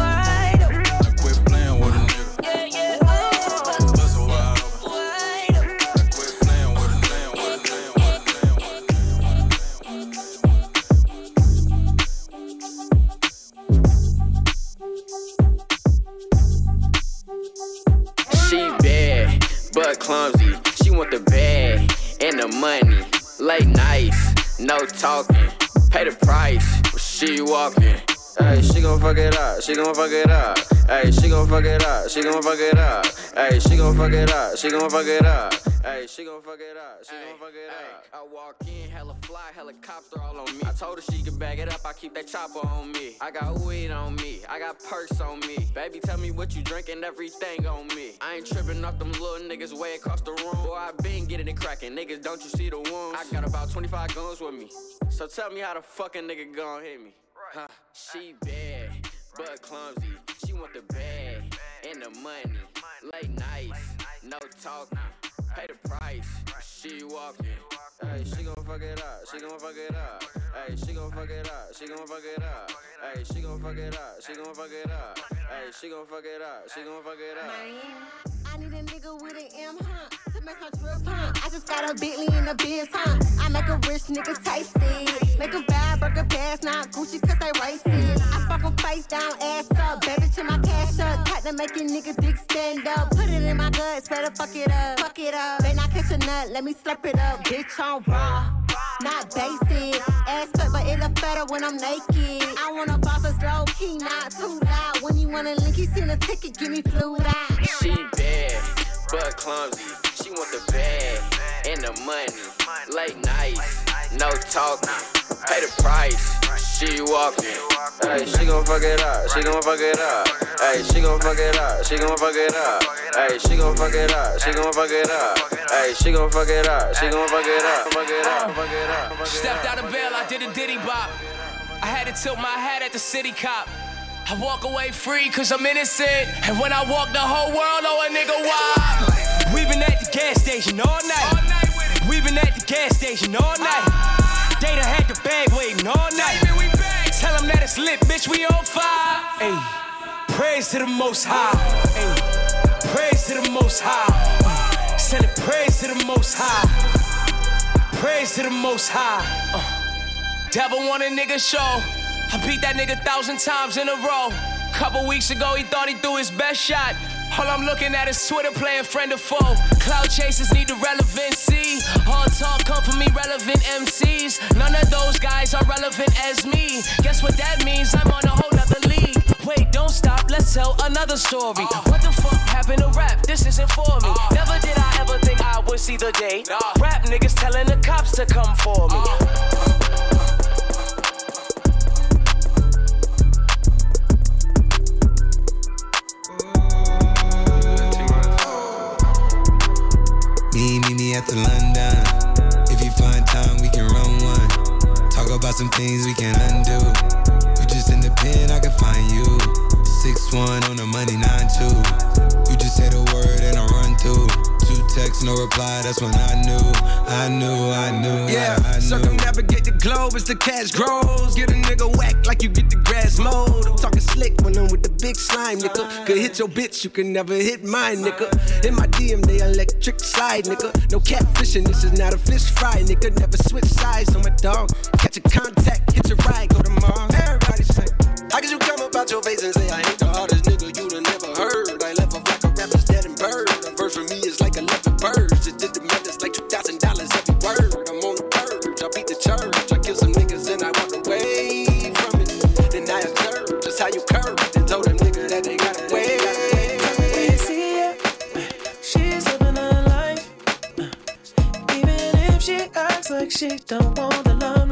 talking. Pay the price when she walking. Hey, she gon' fuck it up. She gon' fuck it up. Hey, she gon' fuck it up. She gon' fuck it up. Hey, she gon' fuck it up. She gon' fuck it up. Hey, she gon' fuck it up. She gon' fuck it up. I walk in, hella fly, helicopter all on me. I told her she could bag it up. I keep that chopper on me. I got weed on me. I got perks on me. Baby, tell me what you drinking, everything on me. I ain't tripping off them little niggas way across the room. Boy, I been getting it cracking. Niggas, don't you see the wounds? I got about 25 guns with me. So tell me how the fucking nigga gon' hit me. Huh. She bad, but clumsy. She want the bag and the money. Late nights, no talking. Pay the price. She walking. Hey, she gon' fuck it up. She gon' fuck it up. Hey, she gon' fuck it up. She gon' fuck it up. Hey, she gon' fuck it up. She gon' fuck it up. Hey, she gon' fuck it up. She gon' fuck it up. Need a nigga with an M, huh? To make drip pump. I just got a Bentley in the biz, huh? I make a rich nigga tasty. Make a bad burger pass, not Gucci, cause they racist. I fuck 'em face down, ass up. Baby, to my cash up. Tight to make a nigga dick stand up. Put it in my guts, better fuck it up. Fuck it up. Then I catch a nut, let me slurp it up. Bitch on raw. Not basic, ass cut, but it look better when I'm naked. I wanna boss us low key, not too loud. When you wanna link, he send a ticket, give me flued out. She bad, but clumsy. She want the bag and the money. Late nights, no talking. Pay the price. She walking. Hey, she gon' fuck it up. She gon' fuck it up. Hey, she gon' fuck it up. She gon' fuck it up. Hey, she gon' fuck it up. She gon' fuck it up. Hey, she gon' fuck it up. She gon' fuck it up. Fuck it up. Fuck it up. Fuck it up. Stepped out of bail, I did a diddy bop. I had to tilt my hat at the city cop. I walk away free cause I'm innocent. And when I walk, the whole world know a nigga why. We been at the gas station all night. We been at the gas station all night. Done had the bag waiting all night. Tell them that it's lit, bitch, we on fire. Ayy, praise to the most high. Ayy, praise to the most high. Send it praise to the most high. Praise to the most high. Uh, devil want a nigga show. I beat that nigga thousand times in a row. Couple weeks ago, he thought he threw his best shot. All I'm looking at is Twitter playing friend or foe. Cloud chasers need the relevancy. All talk come from me, relevant MCs. None of those guys are relevant as me. Guess what that means? I'm on a whole nother league. Wait, don't stop, let's tell another story. Uh. What the fuck happened to rap? This isn't for me. Uh. Never did I ever think I would see the day. Rap niggas telling the cops to come for me. Uh. Me, the London. If you find time, we can run one. Talk about some things we can undo. You just in the pen, I can find you. Six one on the money, nine two. You just say the word and I run through. Two texts, no reply. That's when I knew, I knew, I knew, Yeah, I, I knew. circumnavigate the globe as the cash grows. Get a nigga whack like you get the grass mowed. I'm talking slick when I'm with the big slime, nigga. Could hit your bitch, you can never hit mine, nigga. In my DM, they electric slide, nigga. No catfishing, this is not a fish fry, nigga. Never switch sides on my dog. Catch a contact, hit your ride, go to Mars. Everybody say, How could you come about your face and say I ain't like she don't want the limelight.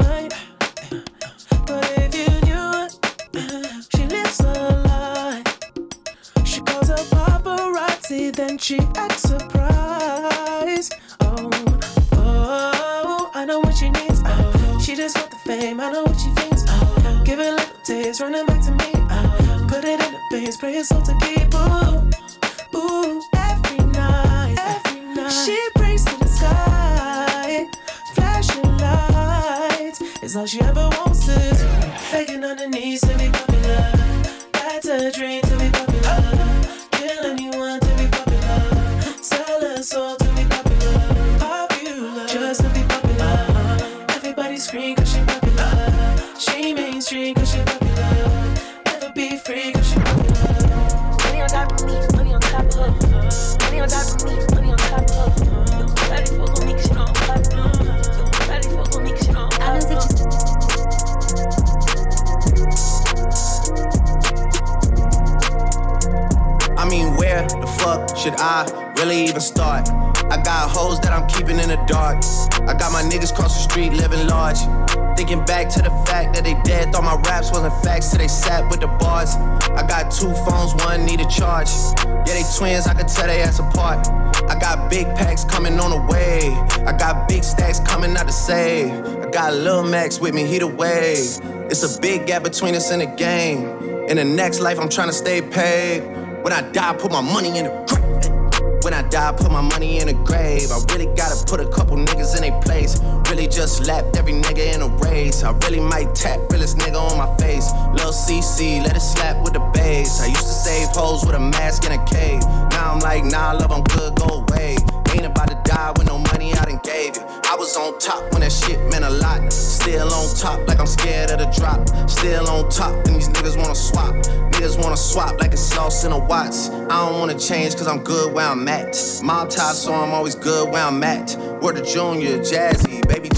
Twins, I could tell they ass apart. I got big packs coming on the way. I got big stacks coming out to save. I got Lil Max with me, he the wave. It's a big gap between us in the game. In the next life, I'm trying to stay paid. When I die, put my money in the grave. When I die, put my money in the grave. I really gotta put a couple niggas in their place. Really just lapped every nigga in a race. I really might tap realest nigga on my face. Lil CC, let it slap with the bass. I used to save hoes with a mask in a cave. Now I'm like, nah, love, I'm good, go away. Ain't about to die with no money I done gave you. I was on top when that shit meant a lot. Still on top, like I'm scared of the drop. Still on top, and these niggas wanna swap. Niggas wanna swap like it's sauce in a Watts. I don't wanna change cause I'm good where I'm at. Mob tie, so I'm always good where I'm at. Word to Junior, Jazzy,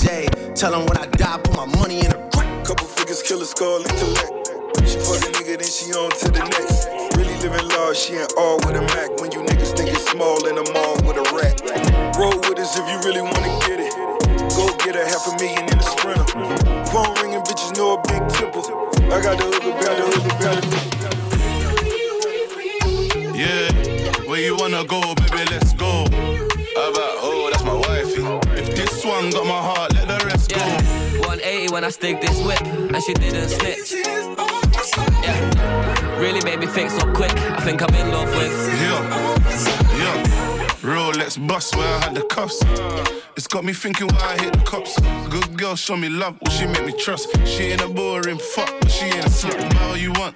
J. Tell 'em when I die, put my money in a crack. Couple figures, kill a skull, intellect. She fuck a nigga, then she on to the next. Really living large, she ain't all with a Mac. When you niggas think it's small in the mall with a rat. Roll with us if you really wanna get it. Go get a half a million in a sprinter. Phone ringing, bitches know a big tipple. I got the hooker, got the hooker, got the Yeah, where you wanna go, baby, let's go. How about, oh, that's my wifey. If this one got my heart, when I stick this whip, and she didn't snitch. Yeah, really made me think so quick. I think I'm in love with. Yeah. Rolex bust where I had the cuffs. It's got me thinking why I hit the cops. Good girl, show me love, will she make me trust? She ain't a boring fuck, but she ain't a slut. Buy all you want.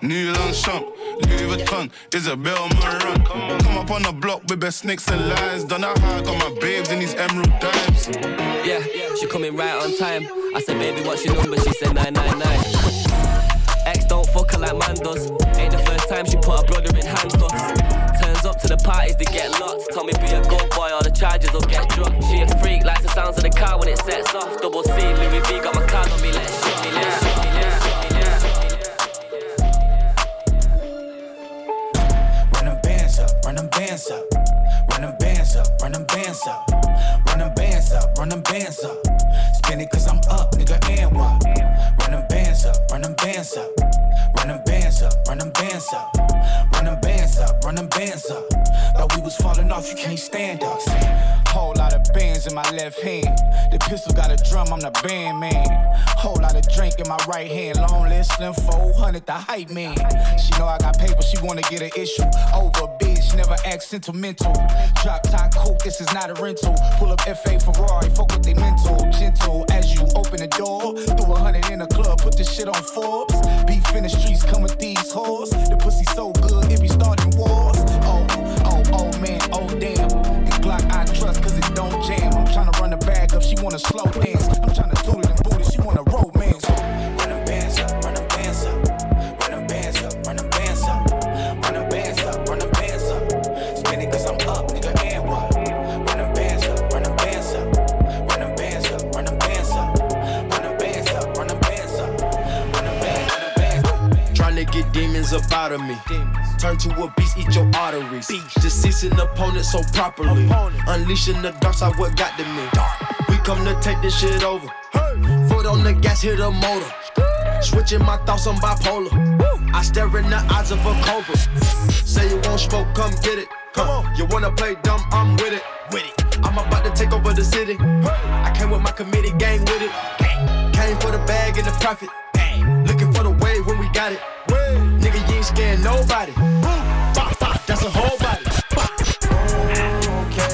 New Longchamp, Louis Vuitton, Isabel Marant. Come up on the block with best snakes and lions. Don't know how I got my babes in these emerald dimes. Yeah, she coming right on time. I said, baby, what's your number? She said 999. Ex don't fuck her like man does. Ain't the first time she put her brother in handcuffs. Up to the parties to get locked. Tell me be a good boy or the charges will get dropped. She a freak, likes the sounds drum, I'm band man. Whole lot of drink in my right hand. Long list, slim 400, the hype man. She know I got paper, she wanna get an issue. Over a bitch, never act sentimental. Drop top coupe, this is not a rental. Pull up F8 Ferrari, fuck with they mental. Gentle as you open the door. Threw a hundred in the club, put this shit on Forbes. Beef in the streets, come with these hoes. The pussy so good, it be starting wars. Oh, oh, oh man, oh damn. And Glock I trust cause it don't jam. I'm tryna run the bag up, she wanna slow dance. Demons up out of me. Turn to a beast, eat your arteries. Deceasing opponents so properly. Unleashing the dark side, what got to me. We come to take this shit over. Foot on the gas, hit a motor. Switching my thoughts, I'm bipolar. I stare in the eyes of a cobra. Say you won't smoke, come get it. Come on, you wanna play dumb, I'm with it. With it. I'm about to take over the city. I came with my committee gang with it. Came for the bag and the profit. Looking for the wave when we got it. Scared nobody. Bop, That's a whole body.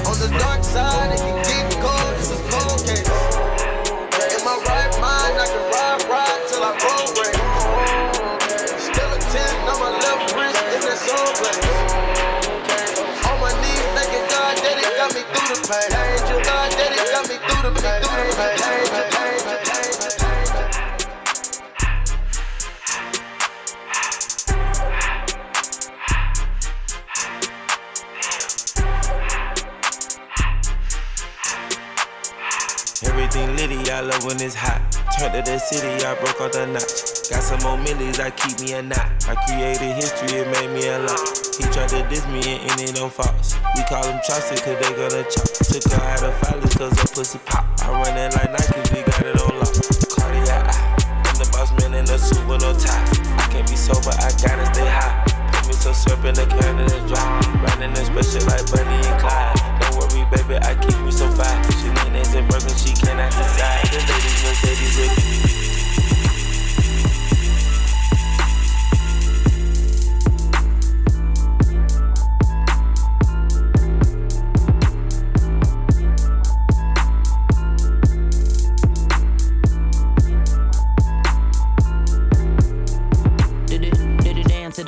On the dark side, I love when it's hot. Turned to the city, I broke all the knots. Got some more millies, I keep me a knot. I created history, it made me a lot. He tried to diss me and end it on Fox. We call him Chaucer, cause they gonna chop. Took her out of filers, cause her pussy pop. I run it like Nike, we got it on lock. Cardiac. I'm the boss man in a suit with no tie. I can't be sober, I gotta stay high. Put me some syrup in the can and it's dry. Riding that special like Bonnie and Clyde. Don't worry, baby, I keep me so fine. She leans and broken, she cannot decide. Mercedes with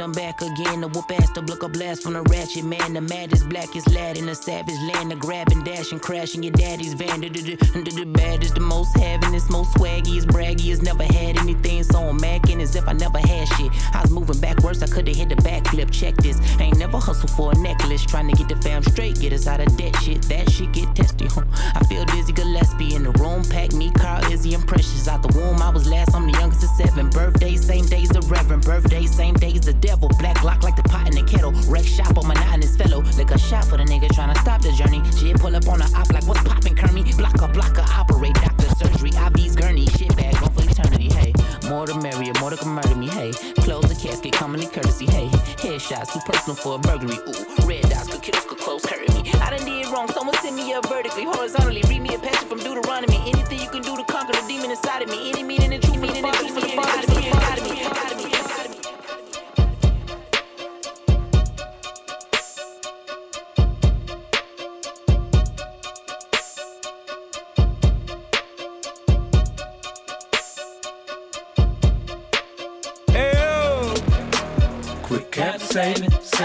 I'm back again. The whoop ass, the block a blast from the ratchet man. The maddest, blackest lad in a savage land. The grabbing, dashing, crashing your daddy's van. The, the, the, the baddest, the most havingest, most swaggiest, braggiest. Never had anything, so I'm macking as if I never had shit. I was moving backwards, I could've hit the backflip. Check this, ain't never hustle for a necklace. Trying to get the fam straight, get us out of debt shit. That shit get testy, huh? I feel dizzy, Gillespie in the room. Pack me, Carl, Izzy, and Precious. Out the womb, I was last, I'm the youngest of seven. Birthday, same days the Reverend. Birthday, same days the devil. Black lock like the pot in the kettle. Wreck shop on my monotonous fellow. Lick a shot for the nigga trying to stop the journey. Shit pull up on the op like what's poppin', Kermie? Blocker, blocker, operate, doctor, surgery, IVs, gurney, shit bag, on for eternity, hey. More the merrier, more to murder me, hey. Close the casket, in courtesy, hey. Headshots, too personal for a burglary, ooh. Red dots, could kills, could close, hurt me. I done did wrong, someone send me up vertically, horizontally. Read me a passage from Deuteronomy. Anything you can do to conquer the demon inside of me. Any meaning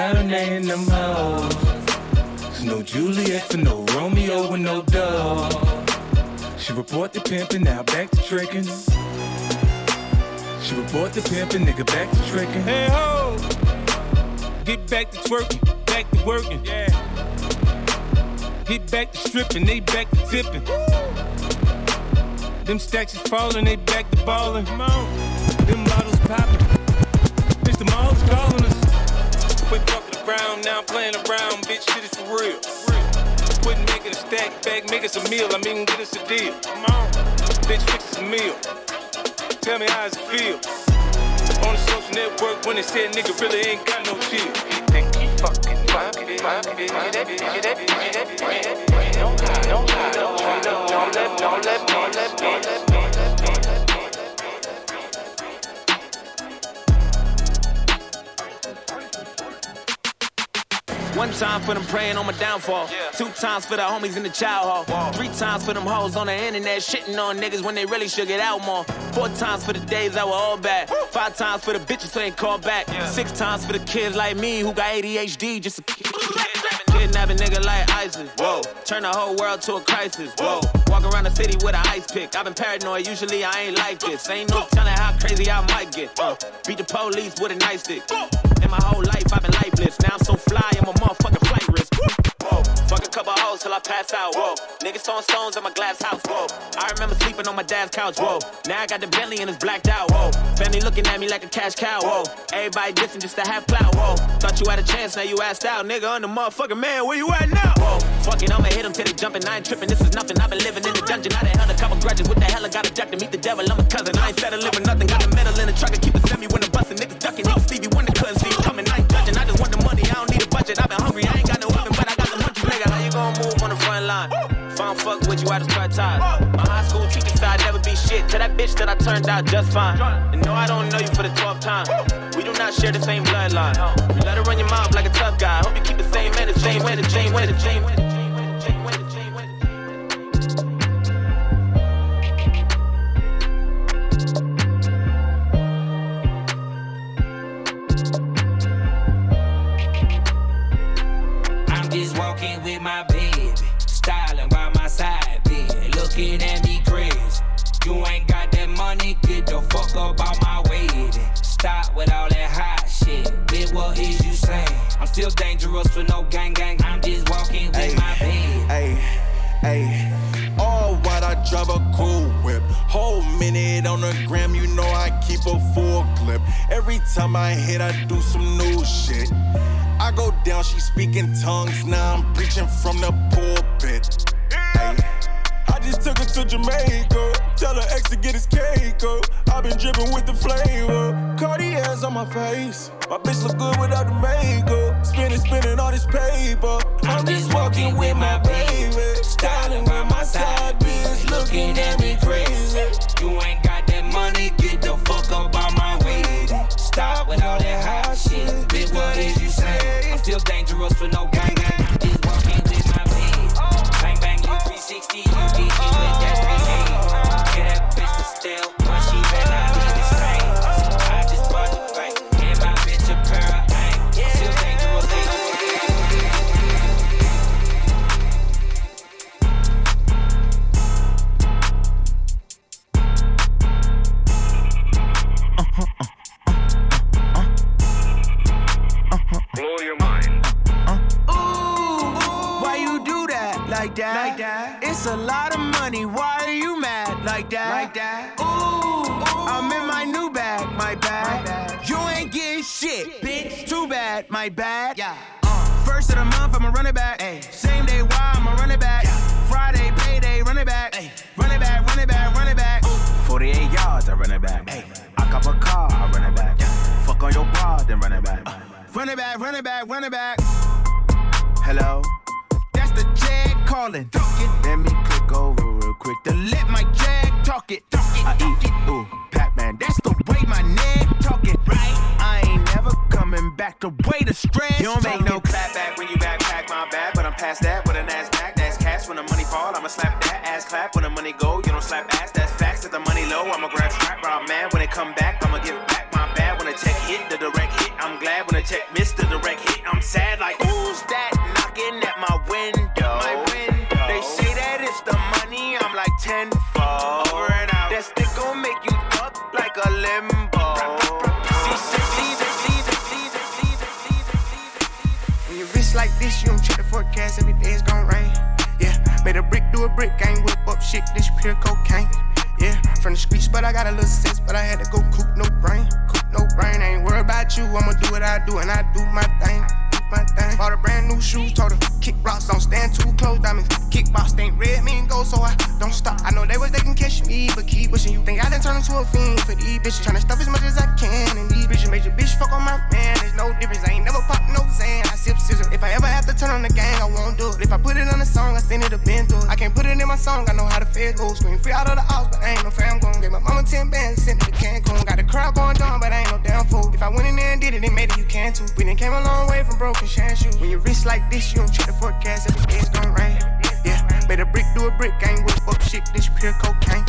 serenading them hoes. There's no Juliet for no Romeo and no dove. She report the pimpin', now back to trickin'. She report the pimpin', nigga back to trickin'. Hey ho! Get back to twerking, back to working. Yeah. Get back to stripping, they back to tipping. Them stacks is falling, they back to ballin'. Come on. Them bottles poppin'. Bitch, the mall's calling us. Fucking around, now I'm playing around, bitch, shit is for real. Quit making a stack back, make us a meal, I mean, get us a deal. Come on. Bitch, fix us a meal. Tell me how it feel. On the social network, when they said nigga really ain't got no chill. Think he fucking fucking, fucking, fucking, fucking, fucking, fucking, Don't One time for them praying on my downfall. Two times for the homies in the child hall. Three times for them hoes on the internet shitting on niggas when they really should get out more. Four times for the days that were all bad. Five times for the bitches who ain't called back. Six times for the kids like me who got ADHD just to kidnap a nigga like ISIS. Whoa. Turn the whole world to a crisis. Whoa. Walk around the city with an ice pick. I've been paranoid. Usually I ain't like this. Ain't no telling how crazy I might get. Uh, beat the police with a nice stick. In my whole life I've been lifeless. Now I'm so fly, I'm a motherfucking flight risk. Fuck a couple hoes till I pass out, whoa. Niggas throwing stones at my glass house, whoa. I remember sleeping on my dad's couch, whoa. Now I got the Bentley and it's blacked out, whoa. Family looking at me like a cash cow, whoa. Everybody dissing just a half clout, whoa. Thought you had a chance, now you asked out, nigga. I'm the motherfucking man, where you at now, whoa. Fuck it, I'ma hit him till they jumping. I ain't tripping, this is nothing. I've been living in the dungeon. I done held a couple grudges. What the hell? I got a to meet the devil. I'm a cousin. I ain't settling for nothing. Got a medal in the truck I keep it semi when I'm busting. Niggas ducking. Niggas Stevie Wonder couldn't coming. I ain't judging. I just want the money. I don't need a budget. I've been hungry. I ain't got no line. If I don't fuck with you, I just cut ties. My high school teacher said I'd never be shit. Tell that bitch that I turned out just fine. And no, I don't know you for the 12th time. We do not share the same bloodline. You let her run your mouth like a tough guy. Hope you keep the same man, the same way, the same way, the same way. preaching from the pulpit. I just took her to Jamaica. Tell her ex to get his cake up. i been dripping with the flavor. Cartier's on my face. My bitch look good without the makeup. my song, I know how the fed goes. Scream free out of the house, but I ain't no fam gon' get my mama 10 bands, sent it to Cancun. Got the crowd going down, but I ain't no damn fool. If I went in there and did it, then maybe you can too. We done came a long way from broken shan shoes. When you wrist like this, you don't check the forecast, every day's gon' rain. Yeah, made a brick do a brick, I ain't with fuck shit, this pure cocaine.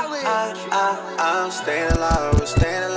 I, I, I'm staying alive, staying alive,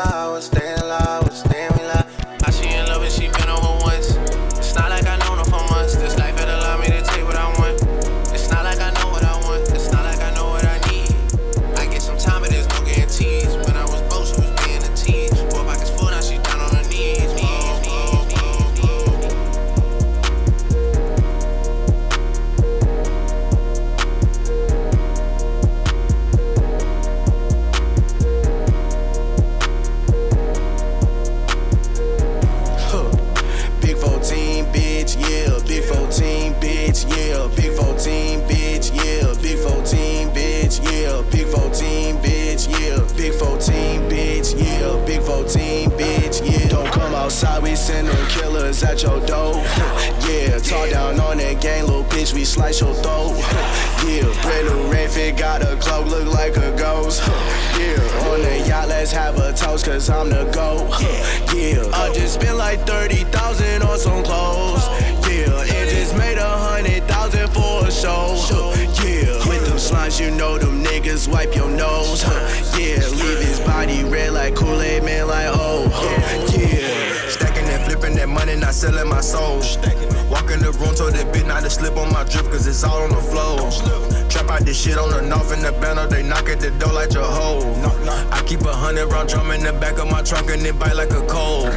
this shit on the north in the banner, they knock at the door like Jehovah. I keep a hundred round drum in the back of my trunk and it bite like a cold.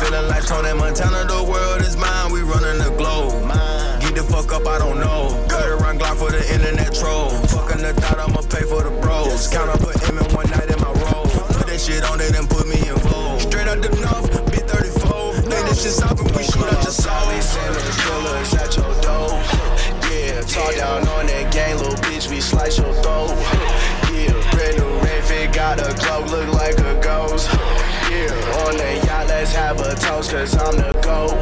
Feeling like Tony Montana, the world is mine, we running the globe. Get the fuck up, I don't know. Cut around Glock for the internet troll. Fucking the thought I'ma pay for the bros. Count up a M in one night in my roll. Put that shit on it and put me in vogue. Straight out the north, B34. Think this shit off and we shoot out your soul. Send the killers at your door. Yeah, talk down on cause I'm the GOAT.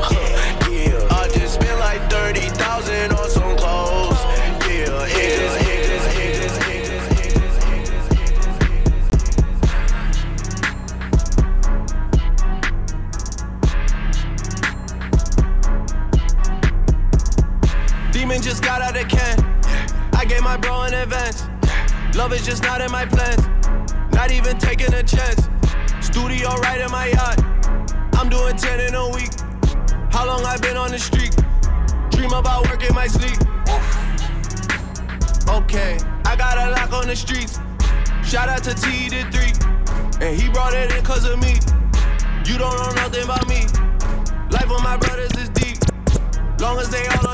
Yeah, I just spent like 30,000 on some clothes. Yeah, it just, it just, it just, it just. Demon just got out of can. I gave my bro an advance. Love is just not in my plans. Not even taking a chance. Studio right in my yacht. I'm doing 10 in a week. How long I been on the street? Dream about work in my sleep. Okay, I got a lock on the streets. Shout out to T to three. And he brought it in cause of me. You don't know nothing about me. Life with my brothers is deep. Long as they all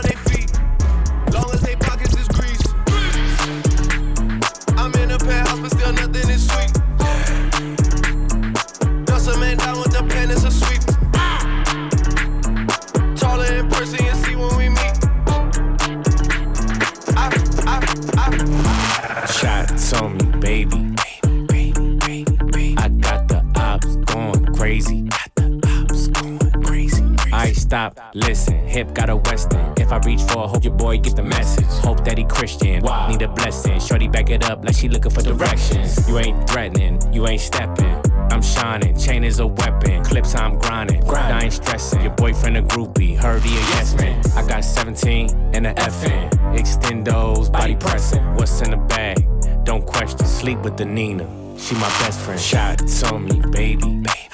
stop, listen. Hip got a western. If I reach for, a hope your boy get the message. Hope that he Christian. Need a blessing. Shorty back it up like she looking for directions. You ain't threatening, you ain't stepping. I'm shining, chain is a weapon. Clips I'm grinding. I ain't stressing. Your boyfriend a groupie, heard he a yes man. I got 17 and a FN. Extendos, body pressing. What's in the bag? Don't question. Sleep with the Nina. She my best friend. Shots on me, baby. I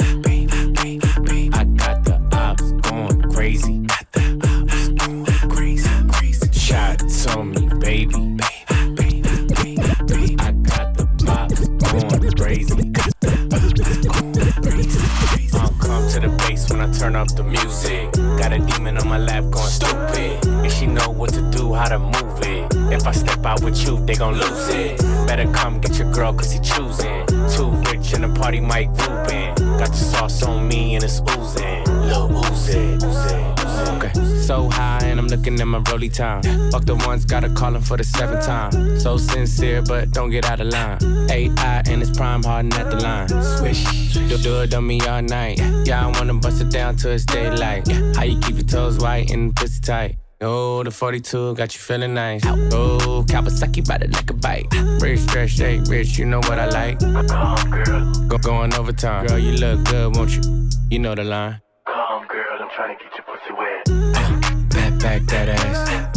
turn up the music. Got a demon on my lap going stupid. And she know what to do, how to move it. If I step out with you, they gon' lose it. Better come get your girl, cause he choosing. Too rich in the party, Mike Rubin. Got the sauce on me and it's oozing. Lil Uzi. Okay. So high and I'm looking at my rolly time. Fuck the ones, gotta call him for the seventh time. So sincere, but don't get out of line. AI and it's prime hardin' at the line. Swish, do, do it on me all night. Yeah, I wanna bust it down till it's daylight. How you keep your toes white and pussy tight? Oh, the 42 got you feeling nice. Oh, Kawasaki bite it like a bite. Rich, stretch, shake, rich, you know what I like. Go going overtime. Girl, you look good, won't you? You know the line. Trying to get your pussy wet. Back, back that ass.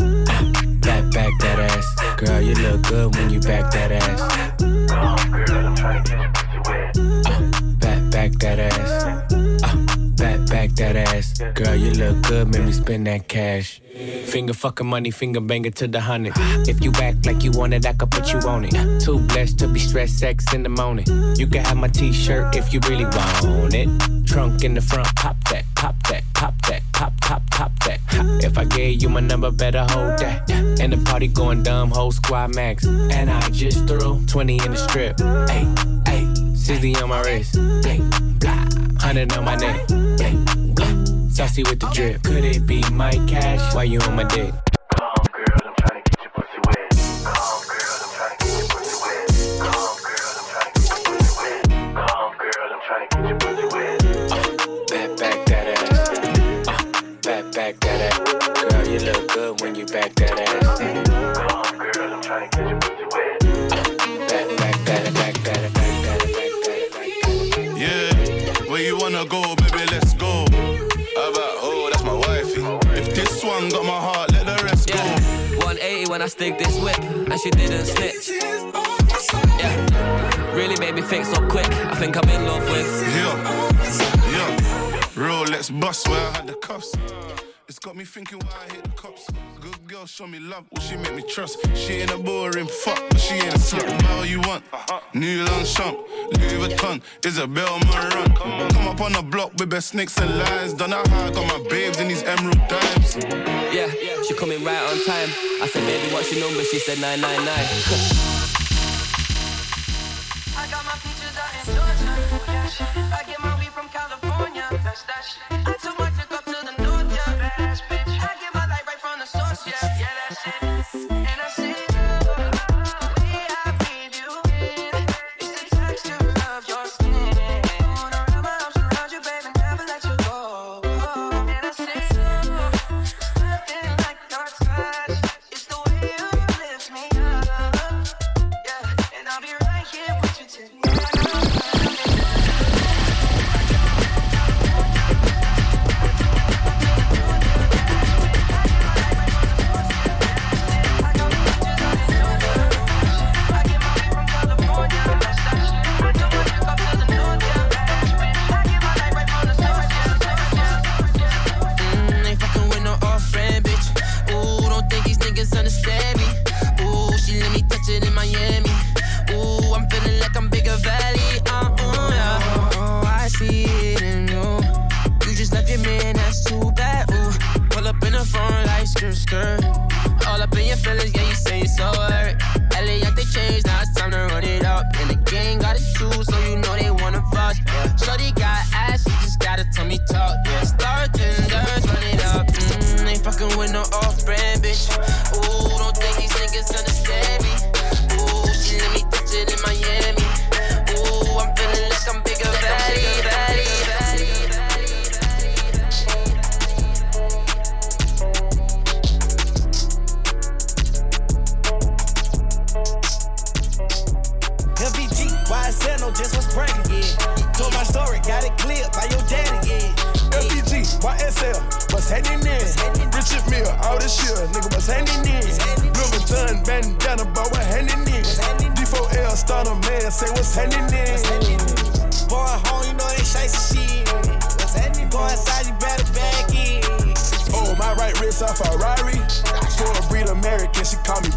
Back, back that ass. Girl, you look good when you back that ass. Come, girl, I'm trying to get your pussy wet. Back, back that ass. Uh, back, back that ass. Girl, you look good, make me spend that cash. Finger fucking money, finger banger to the hundred. If you act like you want it, I could put you on it. Too blessed to be stressed, sex in the morning. You can have my t-shirt if you really want it. Trunk in the front, pop pop that, pop that, pop, pop, pop that. If I gave you my number, better hold that. And the party going dumb, whole squad max. And I just threw 20 in the strip. Hey, hey, 60 on my wrist. Hey, blah, 100 on my neck. Hey, blah. Saucy with the drip. Could it be my cash? Why you on my dick? This whip, and she didn't snitch. Yeah, really made me think so quick. I think I'm in love with. Yeah, yeah. Rolex bust where I had the cuffs. Got me thinking why I hit the cops. Good girl, show me love, will she make me trust? She ain't a boring fuck, but she ain't a slut. What you want? New Longchamp, Louis Vuitton, Isabel Marant. Come up on the block with best snakes and lines. Done that high, got my babes in these emerald dimes. Yeah, she coming right on time. I said, baby, what's your number? She said 999. *laughs* what's breaking, yeah. Told my story, got it clear by your daddy, yeah. LBG, YSL, what's happening in? Richard Mille, all this shit, nigga, what's happening in? Vuitton, bandana, boy, what happening in? D4L, starter man, say what's happening in? Going home, you know they shicey shit. What's happening? Go inside, you better back in. Oh, my right wrist a Ferrari. For a breed American, she call me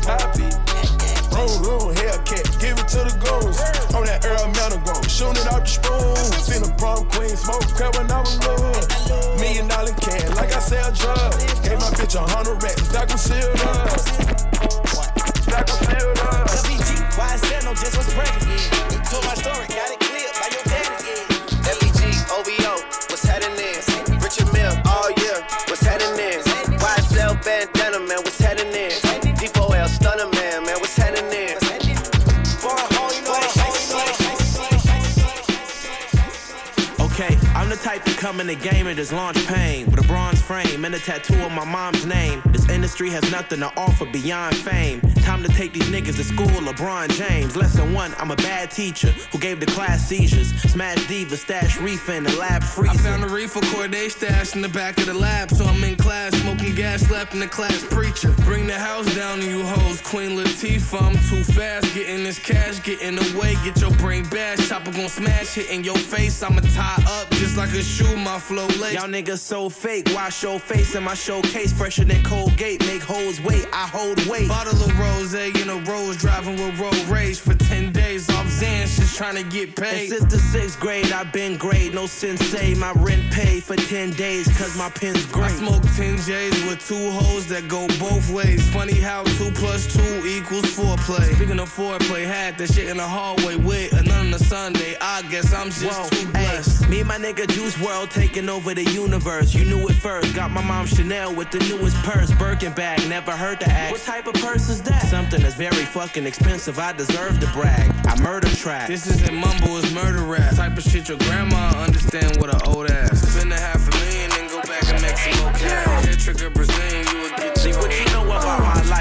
just launch pain with a bronze frame and a tattoo of my mom's name. Industry has nothing to offer beyond fame. Time to take these niggas to school, LeBron James. Lesson one, I'm a bad teacher who gave the class seizures. Smash diva, stash reef in the lab freezer. I found a reefer cord they stashed in the back of the lab, so I'm in class smoking gas, in the class preacher. Bring the house down to you hoes, Queen Latifah. I'm too fast, getting this cash, getting away, get your brain bashed. Chopper gon' smash, hitting your face. I'ma tie up just like a shoe, my flow late. Y'all niggas so fake. Wash your face in my showcase, fresher than Colgate. Make hoes wait, I hold weight. Bottle of rose in a rose, driving with road rage for 10 days off Zans, just trying to get And paid. since the sixth grade, I've been great. No sensei, my rent paid for 10 days, cause my pen's great. I smoke 10 J's with two hoes that go both ways. Funny how two plus two equals foreplay. Speaking of foreplay, had that shit in the hallway with another Sunday. I guess I'm just Whoa, too blessed. me and my nigga Juice WRLD taking over the universe. You knew it first. Got my mom Chanel with the newest purse, Birkin bag. Never heard to ask. What type of purse is that? Something that's very fucking expensive. I deserve to brag. I murder track. This isn't mumble, it's murder rap. Type of shit your grandma understand what an old ass. Spend a half a million and go back and make some more cash. Trigger Brazilian, you would get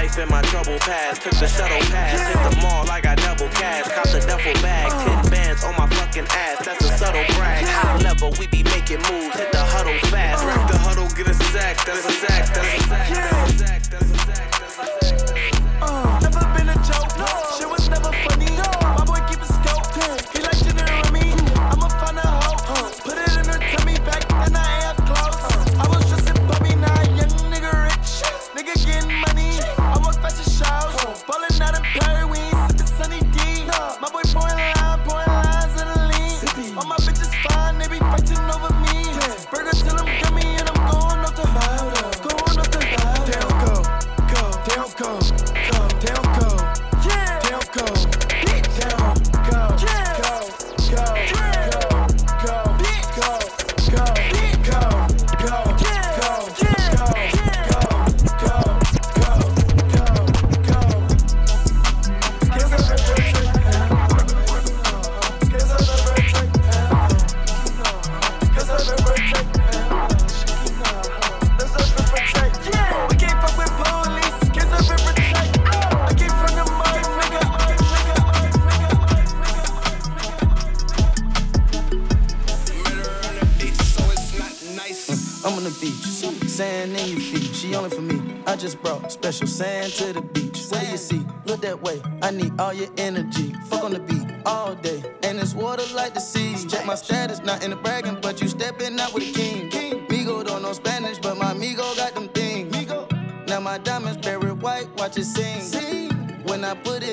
life and my trouble past. Took the shuttle pass, hit the mall, I got double cash. Caught the duffel bag, ten bands on my fucking ass. That's a subtle brag. High level, we be making moves. Hit the huddle fast. Rack the huddle, get a sack, that's a sack, that's a sack, that's a sack, that's a sack, special sand to the beach. Do you see? Look that way. I need all your energy. Fuck on the beat all day. And it's water like the sea. Check my status, not in the bragging, but you stepping out with a king. king. Migo don't know Spanish, but my Migo got them things. Now my diamonds buried white, watch it sing. sing. When I put it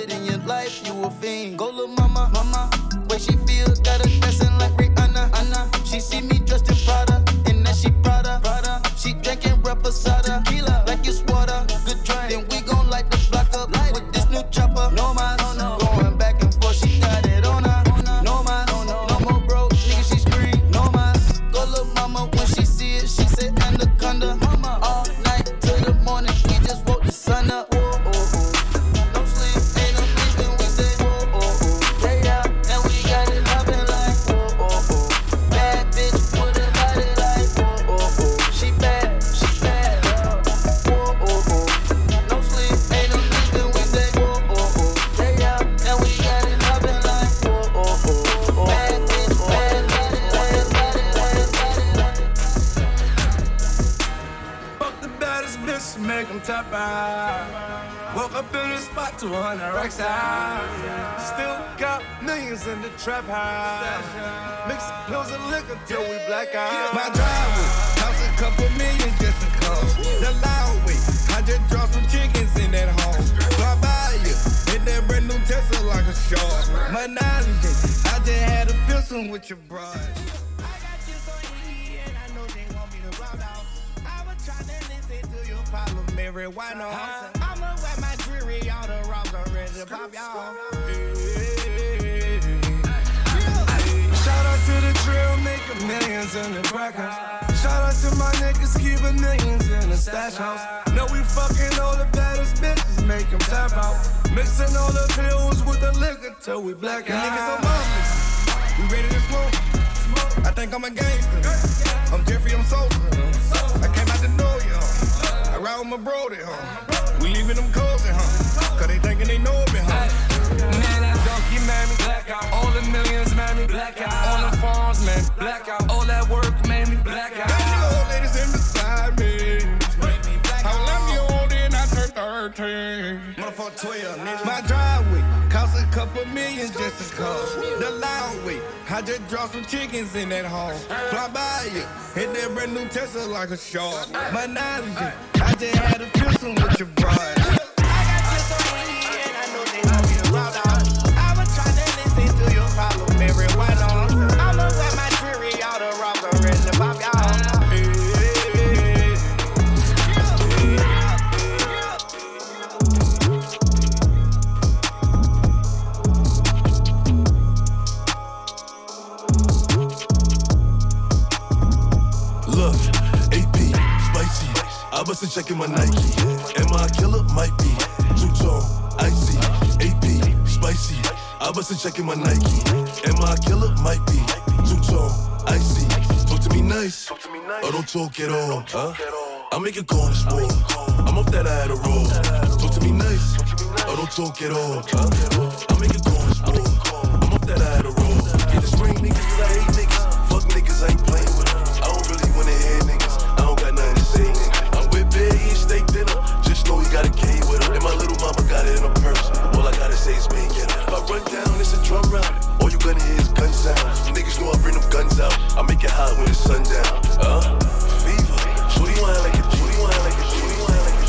12. My driveway cost a couple millions just to cause. The loud way, I just dropped some chickens in that home. Fly by you, hit that brand new Tesla like a shark. My knowledge, I just had a pistol with your bride. I bustin' my Nike. Am I a killer? Might be. Two tone, icy. Talk to me nice. Or oh, don't talk at all. Huh? I make on the sport. I'm off that I had a roll. Talk to me nice. Or oh, don't talk at all. Huh? I make on the sport. I'm off that I had a roll. In the spring, niggas, 'cause I hate niggas. Run down, it's a drum round. All you gonna hear is gun sounds. Niggas know I bring them guns out. I make it hot when it's sundown. Uh, fever. Shorty wanna like it, shorty wanna like it, shorty wanna like.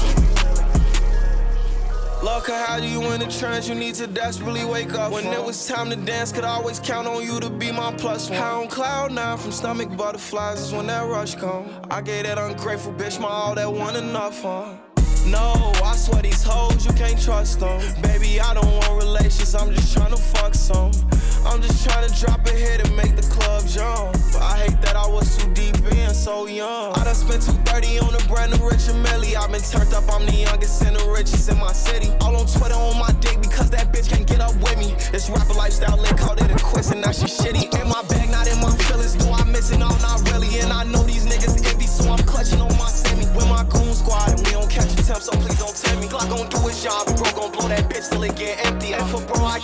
Love her how you in the trance, you need to desperately wake up. When it was time to dance, could always count on you to be my plus one. High on cloud nine from stomach butterflies is when that rush come. I gave that ungrateful bitch my all that one enough, huh? No, I swear these hoes, you can't trust them. Baby, I don't want relations, I'm just tryna fuck some. I'm just tryna drop a hit and make the club jump. But I hate that I was too deep in, so young. I done spent 230 on a brand new Richard Mille. I've been turned up, I'm the youngest and the richest in my city. All on Twitter on my dick because that bitch can't get up with me. This rapper lifestyle, they called it a quiz and now she shitty. In my bag, not in my feelings. Do I miss it? No, not really. And I know these niggas envy, so I'm clutching on my semi. With my goon temp, so please don't tell me. Glock gon' do his job, bro gon' blow that bitch till it get empty. And for bro, I.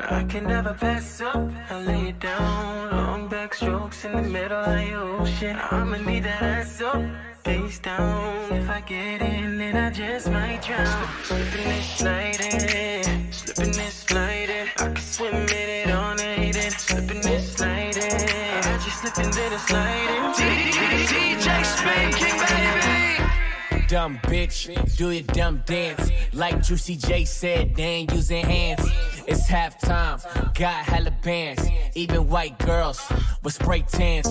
I can never pass up, I lay it down. Long back strokes in the middle of the ocean. I'ma need that ass up face down. If I get in, then I just might drown. Slipping this, sliding, slipping this, sliding. Dumb bitch, do your dumb dance. Like Juicy J said, they ain't using hands. It's halftime, got hella bands. Even white girls with spray tans.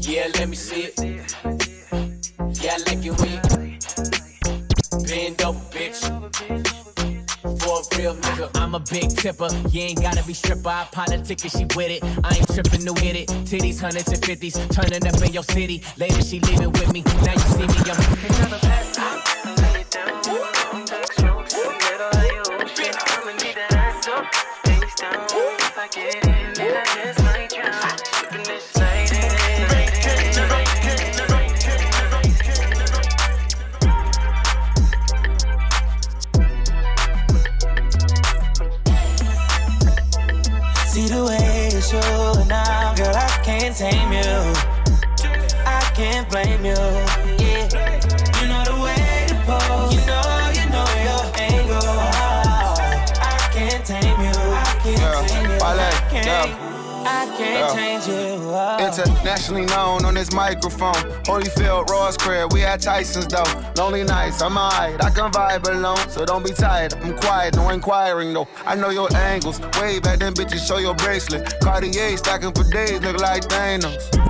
Yeah, let me see it. Yeah, I like it when you bend over. A real nigga, I'm a big tipper. You ain't gotta be stripper. I politic and she with it. I ain't tripping to hit it. Titties, hundreds and fifties, turning up in your city. Later she leaving with me. Now you see me, I'm. See you're now, girl, I can't tame you. I can't blame you. Yeah, you know the way to pose. You know, you know your angle. I can't tame you. I can't tame you. I can't. I can't change you. Oh. Internationally known on this microphone. Holyfield, Ross Crab, we at Tyson's though. Lonely nights, I'm alright. I can vibe alone, so don't be tired. I'm quiet, no inquiring though. I know your angles. Way back then, bitches, show your bracelet. Cartier stacking for days, look like Thanos.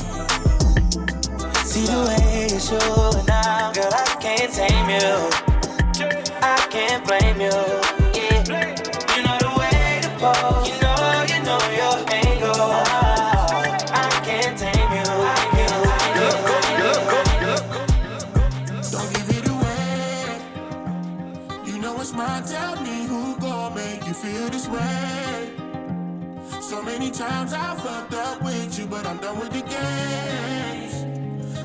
See the way you're showing now, girl, I can't tame you. I can't blame you. Yeah, you know the way to pose. You know, you know your angle. I can't tame you. I Don't give it away. You know it's mine. Tell me who gon' make you feel this way. So many times I fucked up with you, but I'm done with the games.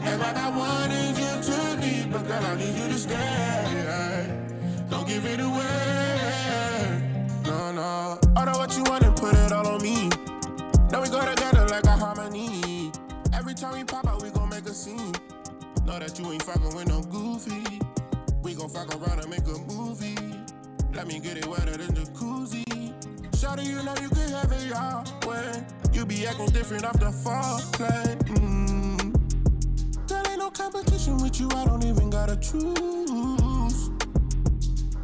And like I wanted you to leave, but girl, I need you to stay. Don't give it away. No, no. Order what you want and put it all on me. Now we go together like a harmony. Every time we pop out, we gon' make a scene. Know that you ain't fucking with no goofy. We gon' fuck around and make a movie. Let me get it wetter than jacuzzi. Shawty, you know you can have it your way. You be acting different off the foreplay. Mm. There ain't no competition with you, I don't even gotta choose.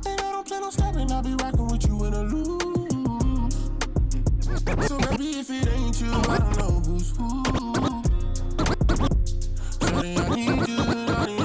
And I don't plan on stopping, I'll be rocking with you in a loop. So maybe if it ain't you, I don't know who's who. Shawty, I need you, I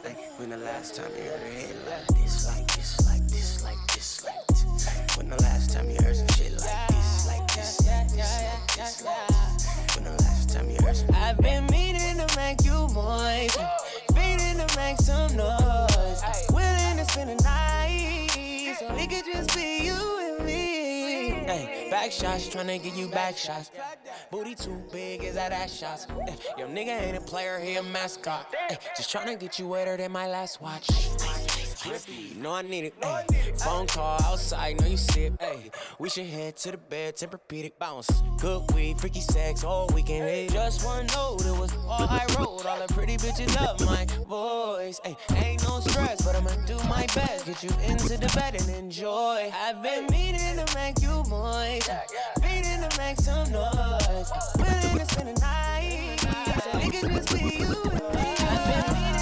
this. Ay, when the last time you heard a hit like this, like this, like this, like this, like this. When the last time you heard some shit like this, like this, like this, like this. When the last time you heard some I've been meaning to make you moist, feeding to make some noise. back shots, tryna get you back shots. Booty too big, is that ass shots? Eh, your nigga ain't a player, he a mascot. Eh, just tryna get you wetter than my last watch drippy. No, I need it. Ay. Phone call outside, know you sip. Ay. We should head to the bed, Tempur-Pedic bounce. Good weed, freaky sex all weekend. Ay. Just one note, it was all I wrote. All the pretty bitches love my voice. Ay. Ain't no stress, but I'ma do my best. Get you into the bed and enjoy. I've been meaning to make you moist. Meaning to make some noise. Willing to spend the night. So niggas just be you and me. I've been meaning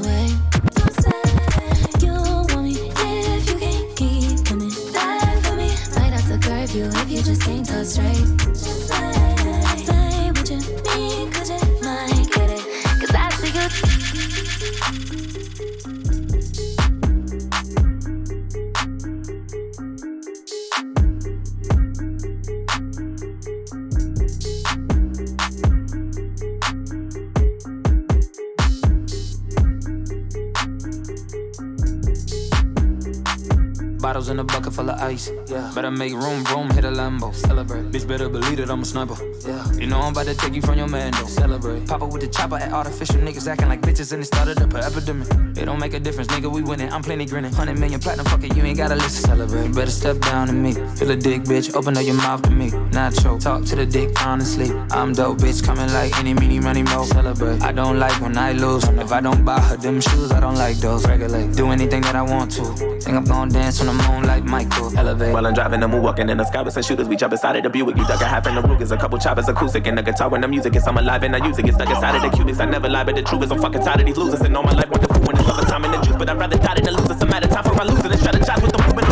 Better make room, room, hit a Lambo. Celebrate. Bitch, better believe that I'm a sniper. Yeah. You know I'm about to take you from your man, though. Celebrate. Papa with the chopper at artificial niggas acting like bitches and it started up an epidemic. It don't make a difference, nigga, we winning. I'm plenty grinning. 100 million platinum, fuck it, you ain't gotta listen. Celebrate. You better step down to me. Feel a dick, bitch, open up your mouth to me. Nacho, talk to the dick, honestly. I'm dope, bitch, coming like any, meeny, money, mo. Celebrate. I don't like when I lose. If I don't buy her them shoes, I don't like those. Regulate. Do anything that I want to. Think I'm gonna dance on the moon like Michael. Elevate. While I'm driving, I'm walking in the sky with some shooters. We jump inside of the Buick. You duck a half in the Rugers. A couple choppers, acoustic, and the guitar when the music is. I'm alive and I use it. Get stuck inside of the cubics. I never lie, but the truth is I'm fucking tired of these losers. And all my life the cool when it's summertime in the juice. But I'd rather die than to lose. It's a matter of time for my losing and strategize with the movement.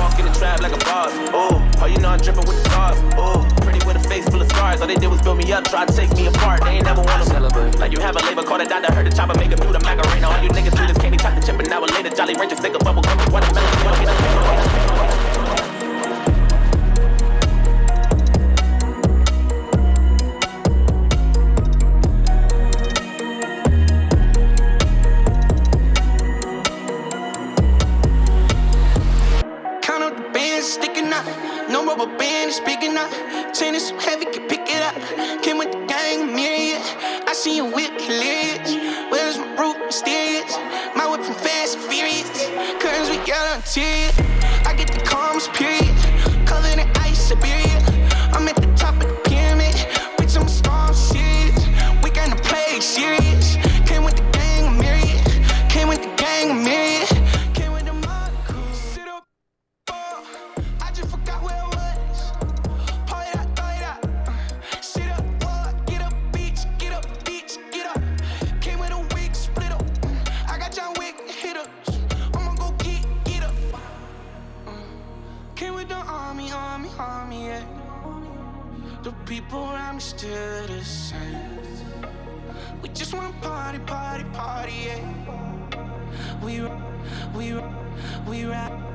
Walk in the trap like a boss. Oh, oh, you know I'm dripping with the stars. Oh, pretty with a face full of scars. All they did was build me up, try to take me apart. They ain't never wanna celebrate. Like you have a labor called a doctor, heard the chopper make a beauty Macarena. All you niggas do this candy the chip an hour later. Jolly Rancher, stick a bubble gum with watermelon. Count sticking out. No rubber band is big enough. Chain is so heavy, can pick it up. Came with the gang, myriad. I see you whip hilarious. Where is my root mysterious? My whip from fast and furious. Curtains we yellow interior. I get the calmest period. Covered in ice, Siberia. Party, party, party, yeah. We, we, we rap.